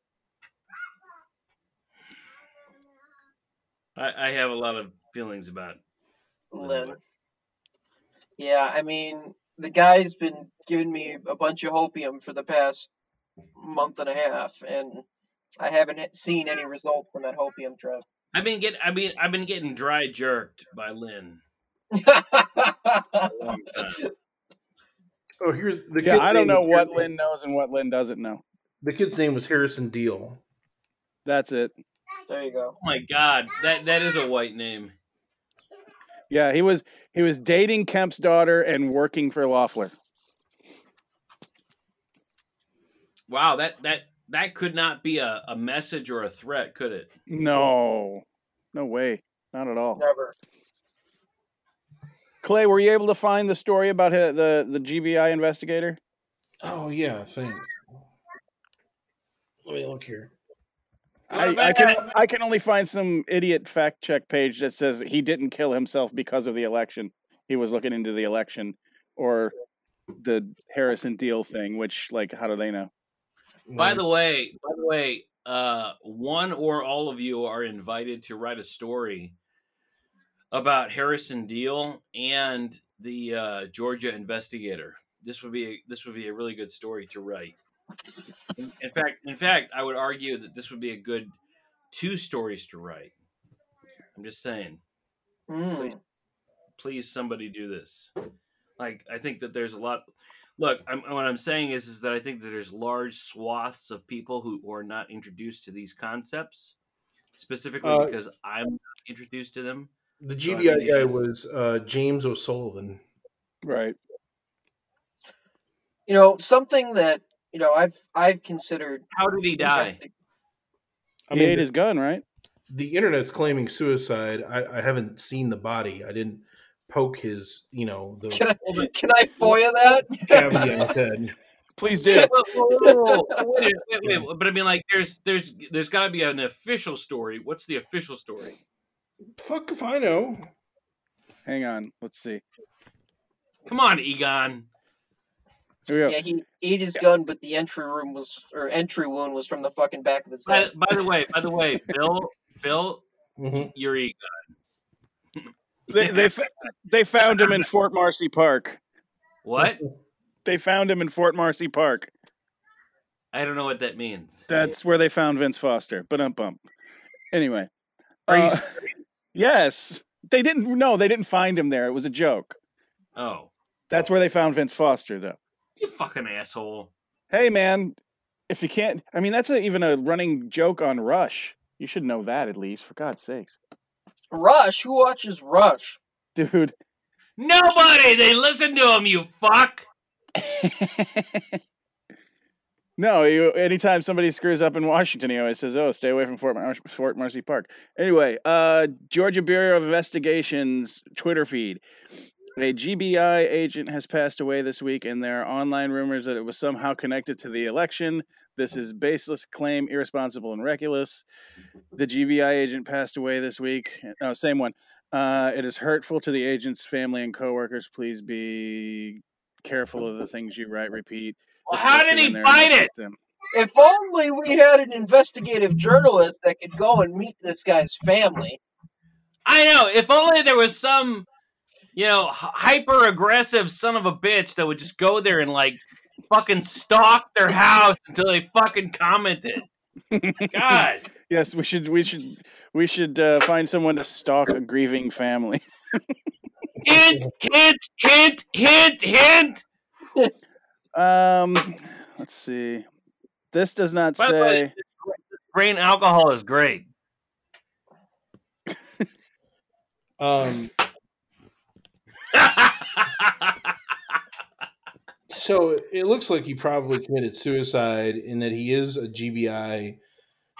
I, I have a lot of feelings about um, Lin. Yeah, I mean, the guy's been giving me a bunch of hopium for the past month and a half, and I haven't seen any result from that hopium trip. I've been getting I mean I've been getting dry jerked by Lin. for a long time. Oh, here's the Yeah, I don't know what Lin knows and what Lin doesn't know. The kid's name was Harrison Deal. That's it. There you go. Oh my god, that that is a white name. Yeah, he was he was dating Kemp's daughter and working for Loeffler. Wow, that that that could not be a, a message or a threat, could it? No, no way, not at all. Never. Clay, were you able to find the story about hi- the the GBI investigator? Oh yeah, thanks. Let me look here. I, I can I can only find some idiot fact check page that says he didn't kill himself because of the election. He was looking into the election or the Harrison deal thing, which like how do they know? By the way, by the way, uh, one or all of you are invited to write a story about Harrison Deal and the uh, Georgia investigator. This would be a, this would be a really good story to write. In, in fact, in fact, I would argue that this would be a good two stories to write. I'm just saying. Please, please, somebody do this. Like, I think that there's a lot. Look, I'm, what I'm saying is, is that I think that there's large swaths of people who, who are not introduced to these concepts, specifically Uh, because I'm not introduced to them. The So GBI guy was uh, James O'Sullivan. Right. You know, something that you know I've I've considered. How did he die? investing- I he ate his gun, right? the internet's claiming suicide. I, I haven't seen the body. I didn't poke his, you know, the Can I can I FOIA that? cavity on his head. Please do. Whoa, whoa, whoa, whoa. Wait, wait, wait, wait. But I mean, like, there's there's there's got to be an official story. What's the official story? Fuck if I know. Hang on, let's see. Come on, Egon. Here we go. Yeah, he ate his gun, but the entry room was or entry wound was from the fucking back of his By, head. by the way, by the way, Bill, Bill, Mhm. you're They they, they found him in Fort Marcy Park. What? They found him in Fort Marcy Park. I don't know what that means. That's where they found Vince Foster. But um bump. Anyway. Are you uh, serious? yes. They didn't no, they didn't find him there. It was a joke. Oh, That's where they found Vince Foster though. You fucking asshole. Hey man, if you can't I mean that's a, even a running joke on Rush. You should know that at least, for God's sakes. Rush, who watches Rush? Dude. Nobody. They listen to him. You fuck. No, you, anytime somebody screws up in Washington, he always says, "Oh, stay away from Fort, Mar- Fort Marcy Park." Anyway, uh, Georgia Bureau of Investigations Twitter feed: A GBI agent has passed away this week, and there are online rumors that it was somehow connected to the election. This is baseless claim, irresponsible and reckless. The GBI agent passed away this week. No, same one. Uh, it is hurtful to the agent's family and coworkers. Please be careful of the things you write. Repeat. Well, how did he when they're fight it? them. If only we had an investigative journalist that could go and meet this guy's family. I know. If only there was some, you know, hyper aggressive son of a bitch that would just go there and like fucking stalk their house until they fucking commented. God. Yes, we should. We should. We should uh, find someone to stalk a grieving family. Hint, hint, hint, hint, hint. Um, let's see. This does not By say. Brain alcohol is great. Um, so it looks like he probably committed suicide in that he is a GBI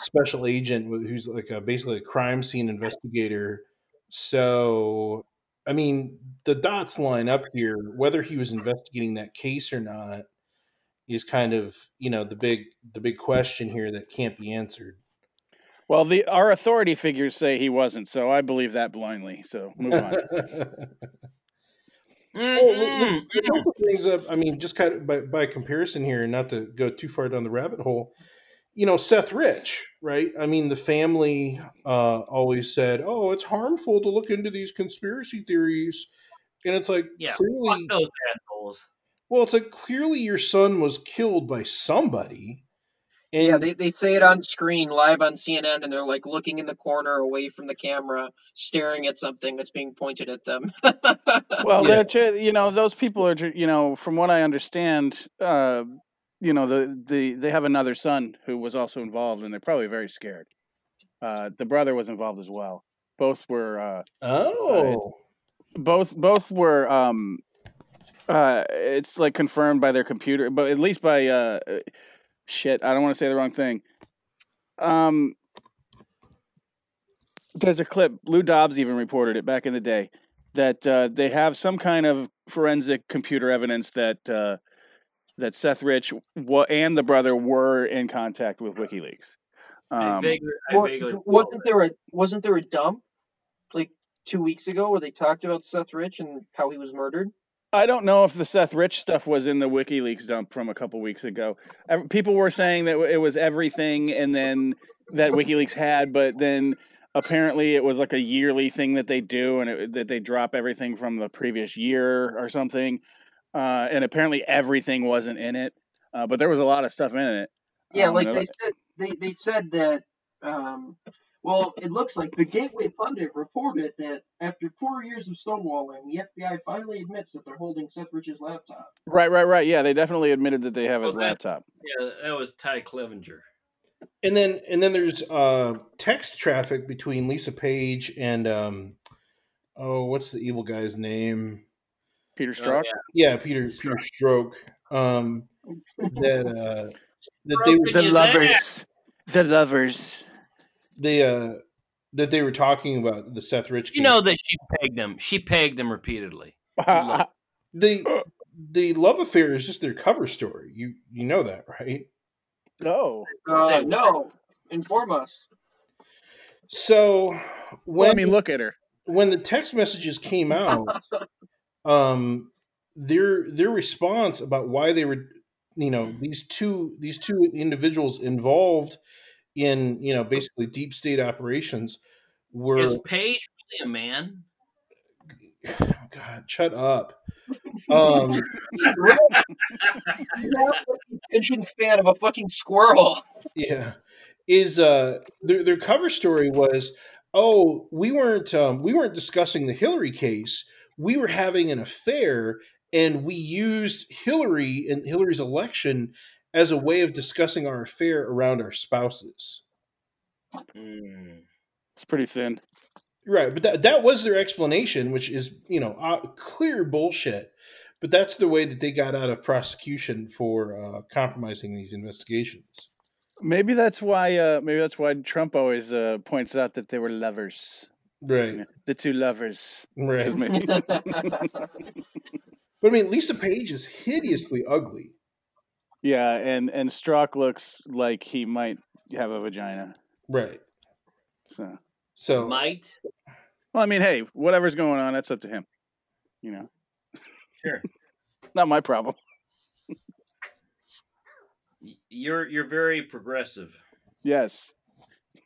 special agent who's like a, basically a crime scene investigator. So, I mean, the dots line up here. Whether he was investigating that case or not is kind of you know the big the big question here that can't be answered. Well, the our authority figures say he wasn't, so I believe that blindly. So move on. Well, look- look, which also up, I mean, just kind of by, by comparison here, and not to go too far down the rabbit hole, you know, Seth Rich, right? I mean, the family uh, always said, oh, it's harmful to look into these conspiracy theories. And it's like, Yeah, clearly, those assholes. well, it's like clearly your son was killed by somebody. And Yeah, they, they say it on screen live on CNN, and they're like looking in the corner away from the camera, staring at something that's being pointed at them. Well, Yeah. they're you know those people are you know from what I understand, uh, you know the the they have another son who was also involved, and they're probably very scared. Uh, the brother was involved as well. Both were uh, oh, both both were um, uh, it's like confirmed by their computer, but at least by uh, uh, shit. I don't want to say the wrong thing. Um, there's a clip. Lou Dobbs even reported it back in the day that uh, they have some kind of forensic computer evidence that uh, that Seth Rich wa- and the brother were in contact with WikiLeaks. I Um, vaguely, I vaguely wasn't there a wasn't there a dump like two weeks ago where they talked about Seth Rich and how he was murdered? I don't know if the Seth Rich stuff was in the WikiLeaks dump from a couple weeks ago. People were saying that it was everything, and then that WikiLeaks had, but then apparently it was like a yearly thing that they do, and it, that they drop everything from the previous year or something. Uh, and apparently everything wasn't in it, uh, but there was a lot of stuff in it. Yeah, Um, like they said they, they said that um well, it looks like the Gateway Pundit reported that after four years of stonewalling, the FBI finally admits that they're holding Seth Rich's laptop. right, right, right. Yeah, they definitely admitted that they have his that- laptop. Yeah, that was Ty Clevenger. And then and then there's uh, text traffic between Lisa Page and um, oh, what's the evil guy's name? Peter Oh, Strzok. yeah. Yeah, Peter Peter Strzok. Um, that uh, that Strzok they in were his ass. the lovers. They uh, that they were talking about the Seth Rich. You know that she pegged him. She pegged him repeatedly. The the love affair is just their cover story. You you know that, right? no. Uh, no, inform us. So when Well, I mean, look at her. when the text messages came out, um, their their response about why they were, you know, these two these two individuals involved in you know basically deep state operations were Is Page really a man? God, shut up. Um, Attention span of a fucking squirrel. yeah, is uh their their cover story was oh we weren't um, we weren't discussing the Hillary case we were having an affair and we used Hillary and Hillary's election as a way of discussing our affair around our spouses. Mm. It's pretty thin. Right, but that that was their explanation, which is you know uh, clear bullshit. But that's the way that they got out of prosecution for uh, compromising these investigations. Maybe that's why. Uh, maybe that's why Trump always uh, points out that they were lovers. Right, The two lovers. right. 'Cause maybe- But I mean, Lisa Page is hideously ugly. Yeah, and and Strzok looks like he might have a vagina. Right. So, So Might. well, I mean, hey, whatever's going on, that's up to him. You know, Sure. not my problem. You're you're very progressive. Yes,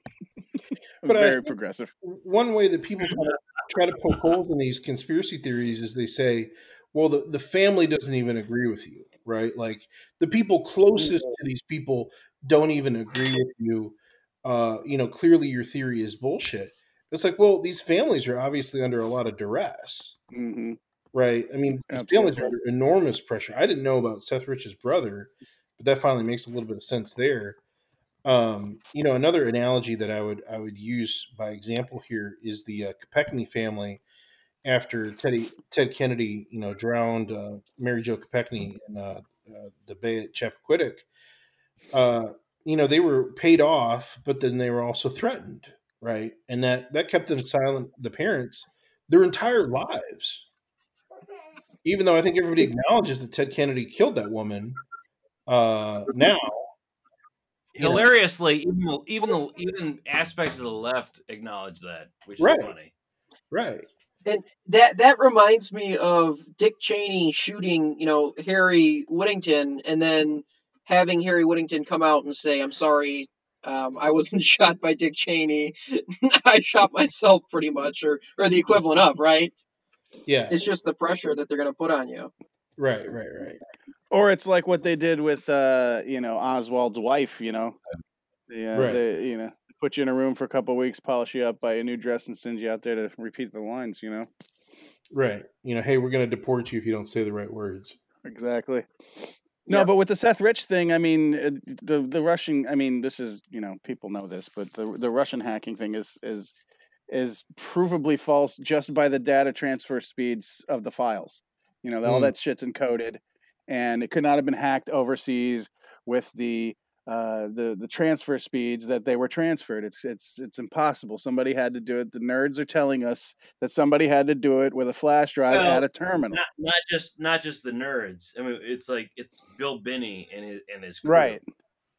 But very think- progressive. one way that people kind of try to poke holes in these conspiracy theories is they say, well, the, the family doesn't even agree with you, right? Like the people closest to these people don't even agree with you. Uh, you know, clearly your theory is bullshit. It's like, well, these families are obviously under a lot of duress, hmm right? I mean, these families are under enormous pressure. I didn't know about Seth Rich's brother, but that finally makes a little bit of sense there. Um, you know, another analogy that I would I would use by example here is the uh, Kopechne family after Teddy Ted Kennedy, you know, drowned uh, Mary Jo Kopechne in uh, uh, the bay at Chappaquiddick. Uh, you know, they were paid off, but then they were also threatened, right? And that that kept them silent, the parents, their entire lives. Even though I think everybody acknowledges that Ted Kennedy killed that woman, uh, now Hilariously, even the, even the even aspects of the left acknowledge that, which is Right. funny. right? And that that reminds me of Dick Cheney shooting, you know, Harry Whittington, and then having Harry Whittington come out and say, "I'm sorry, um, I wasn't shot by Dick Cheney. I shot myself, pretty much, or or the equivalent of, right? Yeah, It's just the pressure that they're going to put on you. right, right, right. Or it's like what they did with, uh, you know, Oswald's wife. You know, they, uh, Right. they, you know, put you in a room for a couple of weeks, polish you up, buy a new dress, and send you out there to repeat the lines. You know, Right. You know, hey, we're going to deport you if you don't say the right words. exactly. No, Yeah. but with the Seth Rich thing, I mean, uh, the the Russian. I mean, this is you know people know this, but the the Russian hacking thing is is is provably false just by the data transfer speeds of the files. You know, all Mm. that shit's encoded, and it could not have been hacked overseas with the uh, the the transfer speeds that they were transferred. It's it's it's impossible. Somebody had to do it. The nerds are telling us that somebody had to do it with a flash drive Well, at a terminal. Not not just not just the nerds. I mean, it's like it's Bill Binney and his and his crew. Right.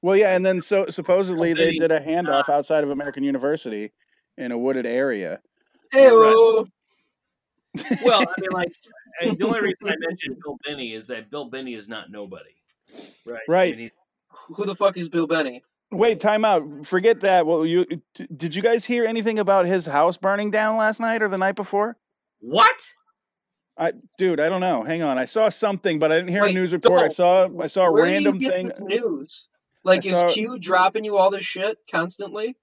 Well, yeah, and then so supposedly they They- did a handoff outside of American University in a wooded area. Ew. Well, I mean, like and the only reason I mentioned Bill Binney is that Bill Binney is not nobody, right? I Right. mean, he's- Who the fuck is Bill Binney? Wait, time out. Forget that. Well, you did you guys hear anything about his house burning down last night or the night before? what? I, dude, I don't know. Hang on. I saw something, but I didn't hear Wait, a news report. I don't. saw I saw a Where random do you get thing. this news? Like, I is saw- Q dropping you all this shit constantly?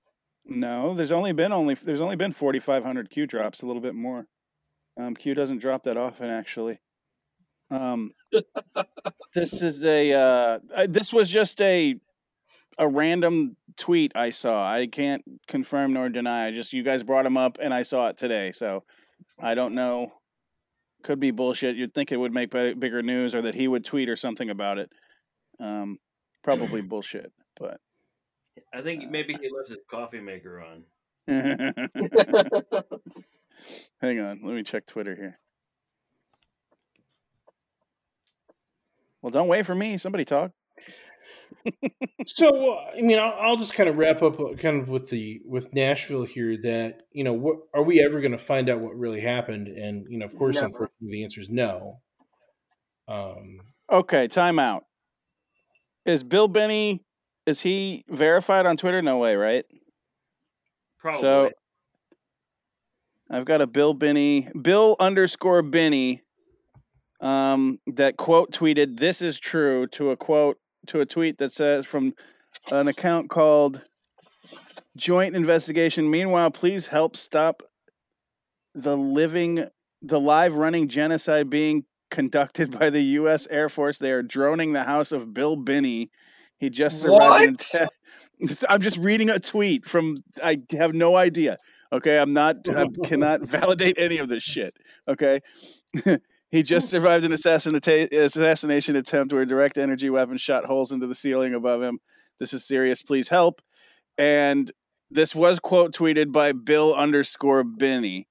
No, there's only been only there's only been 4,500 Q drops, a little bit more. Um, Q doesn't drop that often, actually. Um, this is a uh, uh, this was just a a random tweet I saw. I can't confirm nor deny. I just you guys brought him up, and I saw it today, so I don't know. Could be bullshit. You'd think it would make bigger news, or that he would tweet or something about it. Um, probably bullshit, but. I think maybe he left his coffee maker on. Hang on, let me check Twitter here. Well, don't wait for me. Somebody talk. so uh, I mean, I'll, I'll just kind of wrap up uh, kind of with the with Nashville here. That you know, what are we ever going to find out what really happened? And you know, of course, Never. unfortunately, the answer is no. Um, Okay, time out. Is Bill Binney is he verified on Twitter? No way, right? Probably. So I've got a Bill Binney, Bill underscore Binney, um, that quote tweeted, "This is true" to a quote to a tweet that says from an account called Joint Investigation. Meanwhile, please help stop the living, the live running genocide being conducted by the U.S. Air Force. They are droning the house of Bill Binney. He just survived. I'm just reading a tweet from. I have no idea. Okay, I'm not. I cannot validate any of this shit. Okay. He just survived an assassinata- assassination attempt where a direct energy weapon shot holes into the ceiling above him. This is serious. Please help. And this was quote tweeted by Bill underscore Binney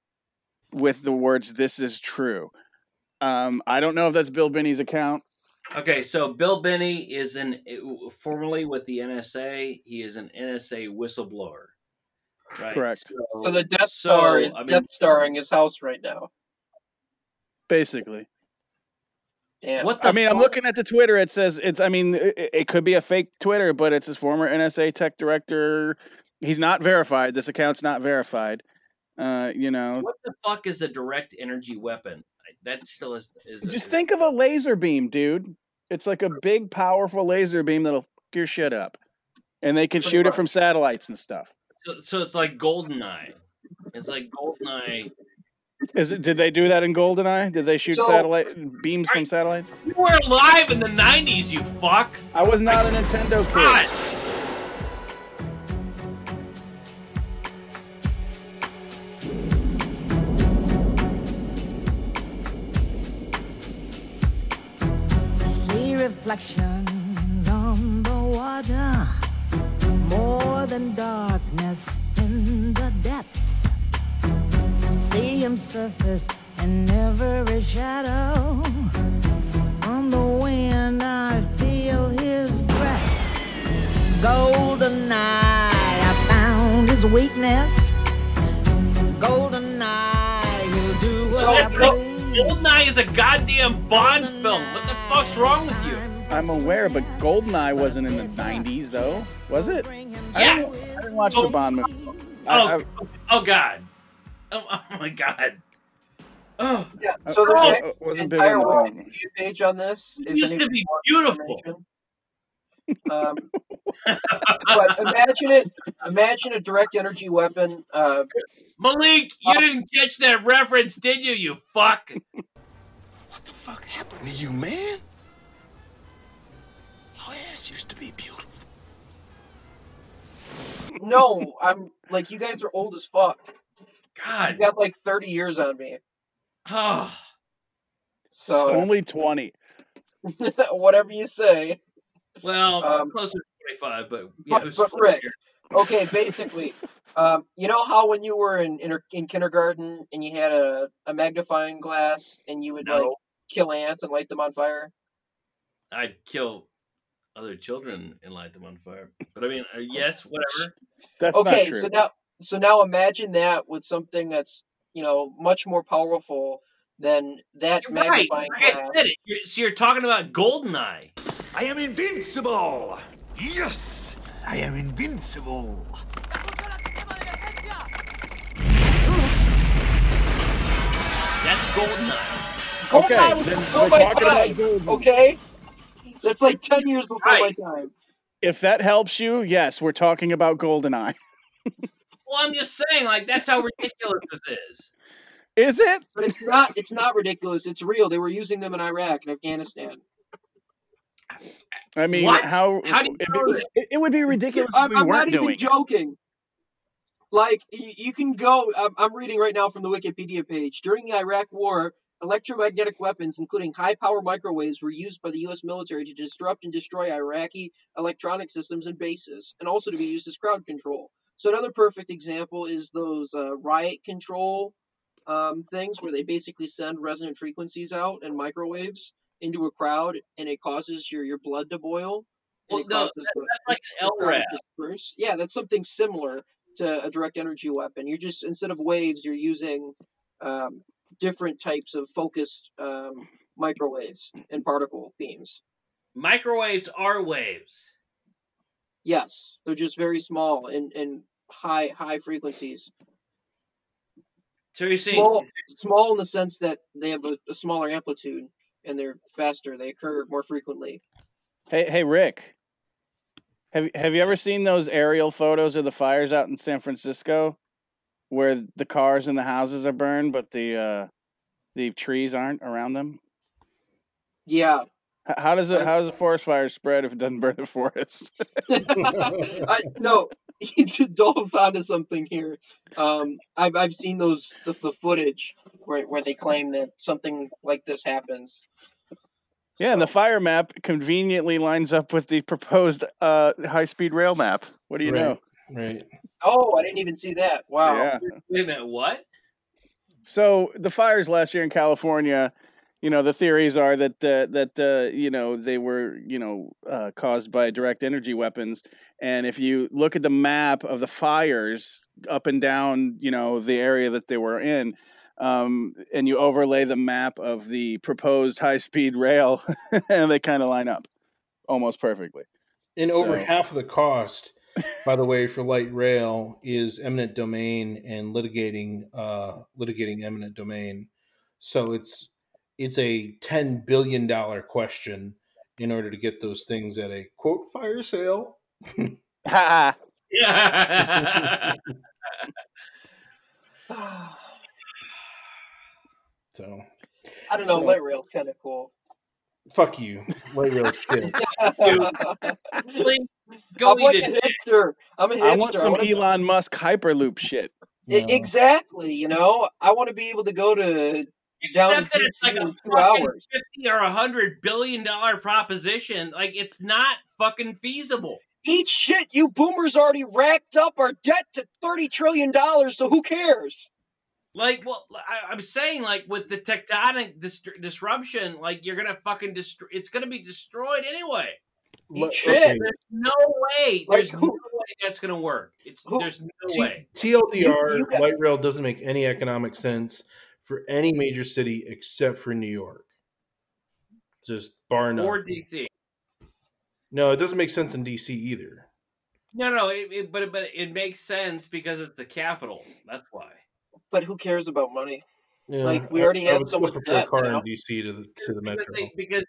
with the words, This is true. Um, I don't know if that's Bill Binney's account. Okay, so Bill Binney is an formerly with the NSA. He is an NSA whistleblower. Right. Correct. So the Death so, Star is I mean- Death Starring his house right now. Basically. Damn. What the I mean, I'm looking at the Twitter. It says it's. I mean, it, it could be a fake Twitter, but it's his former NSA tech director. He's not verified. This account's not verified. Uh, you know, What the fuck is a direct energy weapon? That still is. is just think of a laser beam, dude. It's like a big, powerful laser beam that'll fuck your shit up, and they can shoot it from satellites and stuff. So, so it's like Goldeneye. It's like Goldeneye. Is it? Did they do that in Goldeneye? Did they shoot So- satellite uh, beams from satellites? You were alive in the '90s, you fuck. I was not a Nintendo kid. God. See reflections on the water, more than darkness in the depths. See him surface in every shadow. On the wind, I feel his breath. Golden eye, I found his weakness. Golden eye, he'll do what I That's right. please. Goldeneye is a goddamn Bond film. What the fuck's wrong with you? I'm aware, but Goldeneye wasn't in the '90s, though, was it? I Yeah. didn't, I didn't watch Oh. the Bond movie. I- Oh, I- oh, oh God. Oh, oh my God. Oh, Yeah, so there's I- an I wasn't entire the Wikipedia page on this. it If used to be beautiful. Um, but imagine it. Imagine a direct energy weapon. Uh, Malik, you didn't catch that reference, did you? You fuck. What the fuck happened to you, man? Your ass used to be beautiful. no, I'm like you guys are old as fuck. You got like 30 years on me. Oh. So Only twenty. whatever you say. Well, Um, closer to 25, but yeah, But, but Rick, okay, basically, um, you know how when you were in in, in kindergarten and you had a, a magnifying glass and you would like kill ants and light them on fire? I'd kill other children and light them on fire. But I mean, uh, yes, whatever. That's okay, so now so now imagine that with something that's you know much more powerful than that You're magnifying Like I glass. said, it. You're- so you're talking about Goldeneye. I am invincible! Yes! I am invincible! That's Goldeneye. Goldeneye Okay, was then before we're my time. Goldeneye. Okay, that's like ten years before Right. my time. If that helps you, yes, we're talking about Goldeneye. Well, I'm just saying, like that's how ridiculous this is. Is it? But it's not. It's not ridiculous. It's real. They were using them in Iraq and Afghanistan. I mean, What? how? How do you it'd know be- it, it would be ridiculous I'm, we I'm weren't not even doing. it. joking. Like you, you can go. I'm, I'm reading right now from the Wikipedia page. During the Iraq War, electromagnetic weapons, including high-power microwaves, were used by the U.S. military to disrupt and destroy Iraqi electronic systems and bases, and also to be used as crowd control. So another perfect example is those uh, riot control um, things, where they basically send resonant frequencies out and microwaves into a crowd, and it causes your your blood to boil. Well, no, that- that's like an the crowd to LRAD. Yeah, that's something similar to a direct energy weapon. You're just instead of waves, you're using um, different types of focused um, microwaves and particle beams. Microwaves are waves. Yes, they're just very small and, and high high frequencies. So you're saying Small, small in the sense that they have a, a smaller amplitude and they're faster. They occur more frequently. Hey, hey, Rick. Have Have you ever seen those aerial photos of the fires out in San Francisco, where the cars and the houses are burned, but the uh, the trees aren't around them? Yeah, H- How does it? How does a forest fire spread if it doesn't burn the forest? I, no, Dolph's onto something here. Um, I've I've seen those the, the footage where where they claim that something like this happens. Yeah, and the fire map conveniently lines up with the proposed uh, high speed rail map. What do you know? Right. Oh, I didn't even see that. Wow. Yeah. wait a minute, what? So the fires last year in California, you know, the theories are that uh, that uh, you know they were you know uh, caused by direct energy weapons, and if you look at the map of the fires up and down, you know, the area that they were in. Um, and you overlay the map of the proposed high speed rail, and they kind of line up almost perfectly. And over half of the cost, by the way, for light rail is eminent domain and litigating uh, litigating eminent domain. So it's it's a ten billion dollar question in order to get those things at a quote fire sale. Yeah. So I don't know. So- Light rail's kind of cool. fuck you, light rail shit. Please go I'm like eat a a dick. hipster. I'm a hipster. I want some wanna- Elon Musk Hyperloop shit. Exactly. You know, I want to be able to go to down Except that it's like a two fucking hours. fifty or a hundred billion dollar proposition. Like it's not fucking feasible. Eat shit. You boomers already racked up our debt to thirty trillion dollars. So who cares? Like, well, I, I'm saying, like, with the tectonic dis- disruption, like, you're gonna fucking destroy. It's gonna be destroyed anyway. Let- shit. okay. There's no way. Like, There's no way that's gonna work. It's Who- there's no T- way. TLDR, You- you got- light rail doesn't make any economic sense for any major city except for New York. Just bar none. Or DC. No, it doesn't make sense in DC either. No, no, it, it, but but it makes sense because it's the capital. That's why. But who cares about money? Yeah, Like, we I- already I have would so still much prefer debt a car now. in DC to the to the metro. they, because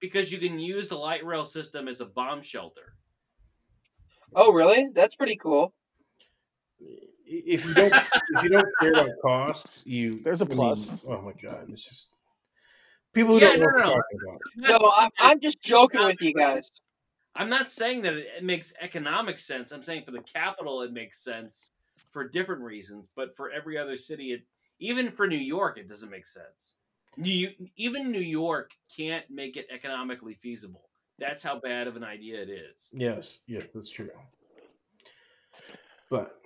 because you can use the light rail system as a bomb shelter. Oh, really? That's pretty cool. If you don't if you don't care about costs, you There's a mean, plus. oh my god, it's just people who Yeah, don't no, know what no, no. talking about. No, I'm, I'm just joking with you guys. I'm not saying that it, it makes economic sense. I'm saying for the capital it makes sense for different reasons, but for every other city, it even for New York it doesn't make sense. New, even New York can't make it economically feasible. That's how bad of an idea it is. Yes, yes, that's true. But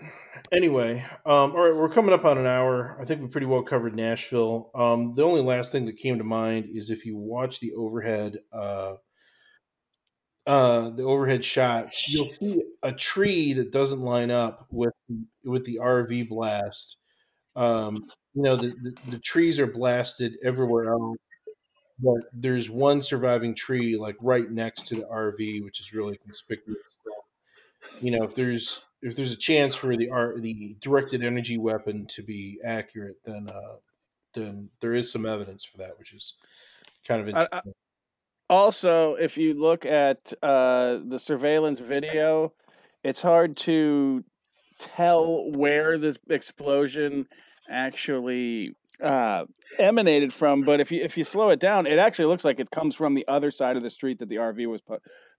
anyway, um, all right, we're coming up on an hour. I think we pretty well covered Nashville. Um, the only last thing that came to mind is if you watch the overhead uh, uh, the overhead shot, you'll see a tree that doesn't line up with with the RV blast. Um, you know, the, the, the trees are blasted everywhere else, but there's one surviving tree like right next to the RV, which is really conspicuous. You know, if there's if there's a chance for the R, the directed energy weapon to be accurate, then uh, then there is some evidence for that, which is kind of I- I- interesting. Also, if you look at uh, the surveillance video, it's hard to tell where the explosion actually uh, emanated from. But if you if you slow it down, it actually looks like it comes from the other side of the street that the RV was pa-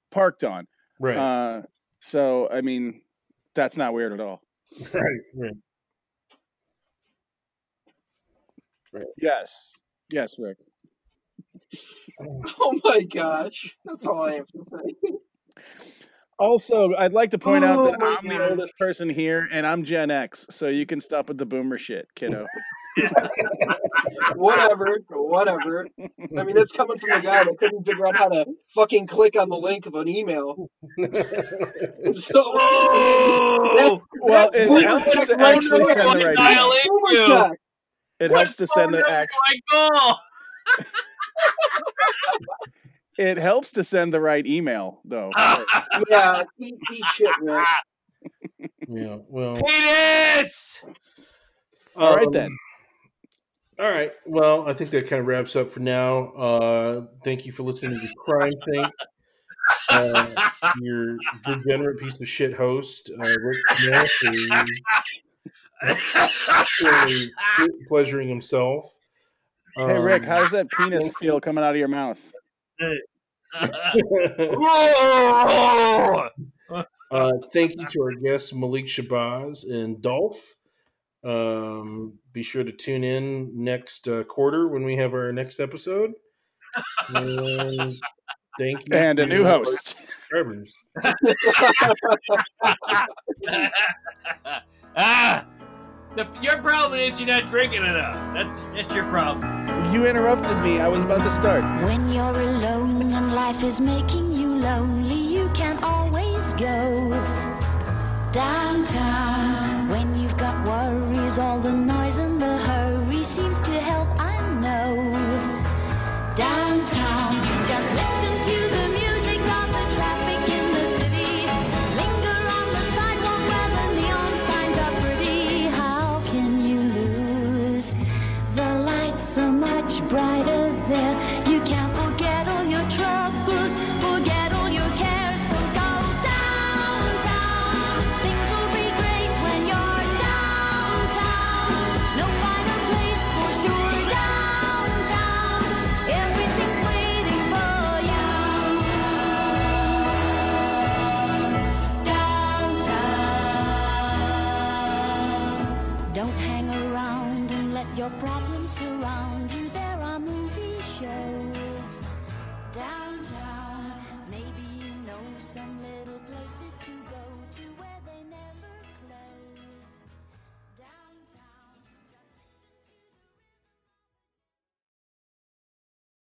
parked on. Right. Uh, so, I mean, that's not weird at all. right, right. Yes. Yes, Rick. Oh my gosh. That's all I have to say. Also, I'd like to point out Oh that I'm the oldest person here, and I'm Gen X, so you can stop with the boomer shit, kiddo. whatever, whatever. I mean, that's coming from a guy that couldn't figure out how to fucking click on the link of an email. so, that's, oh, Well, it boomer helps check to right actually send the right That's email. It helps to send the act. Goal. It helps to send the right email, though. Yeah, eat, eat shit, Rick. Yeah. Well. Penis. All right um, then. All right. Well, I think that kind of wraps up for now. Uh, thank you for listening to the Crime thing. Uh, your degenerate piece of shit host, uh, Rick Smith, is pleasuring himself. Hey, Rick, Um, how does that penis feel coming out of your mouth? uh, thank you to our guests Malik Shabazz and Dolph. Um, be sure to tune in next uh, quarter when we have our next episode. And thank you. And a new host. ah, the, your problem is you're not drinking enough. That's that's your problem. You interrupted me. I was about to start. When you're alone and life is making you lonely, you can always go downtown. When you've got worries, all the noise and the hurry seems to help, I know. Downtown, brighter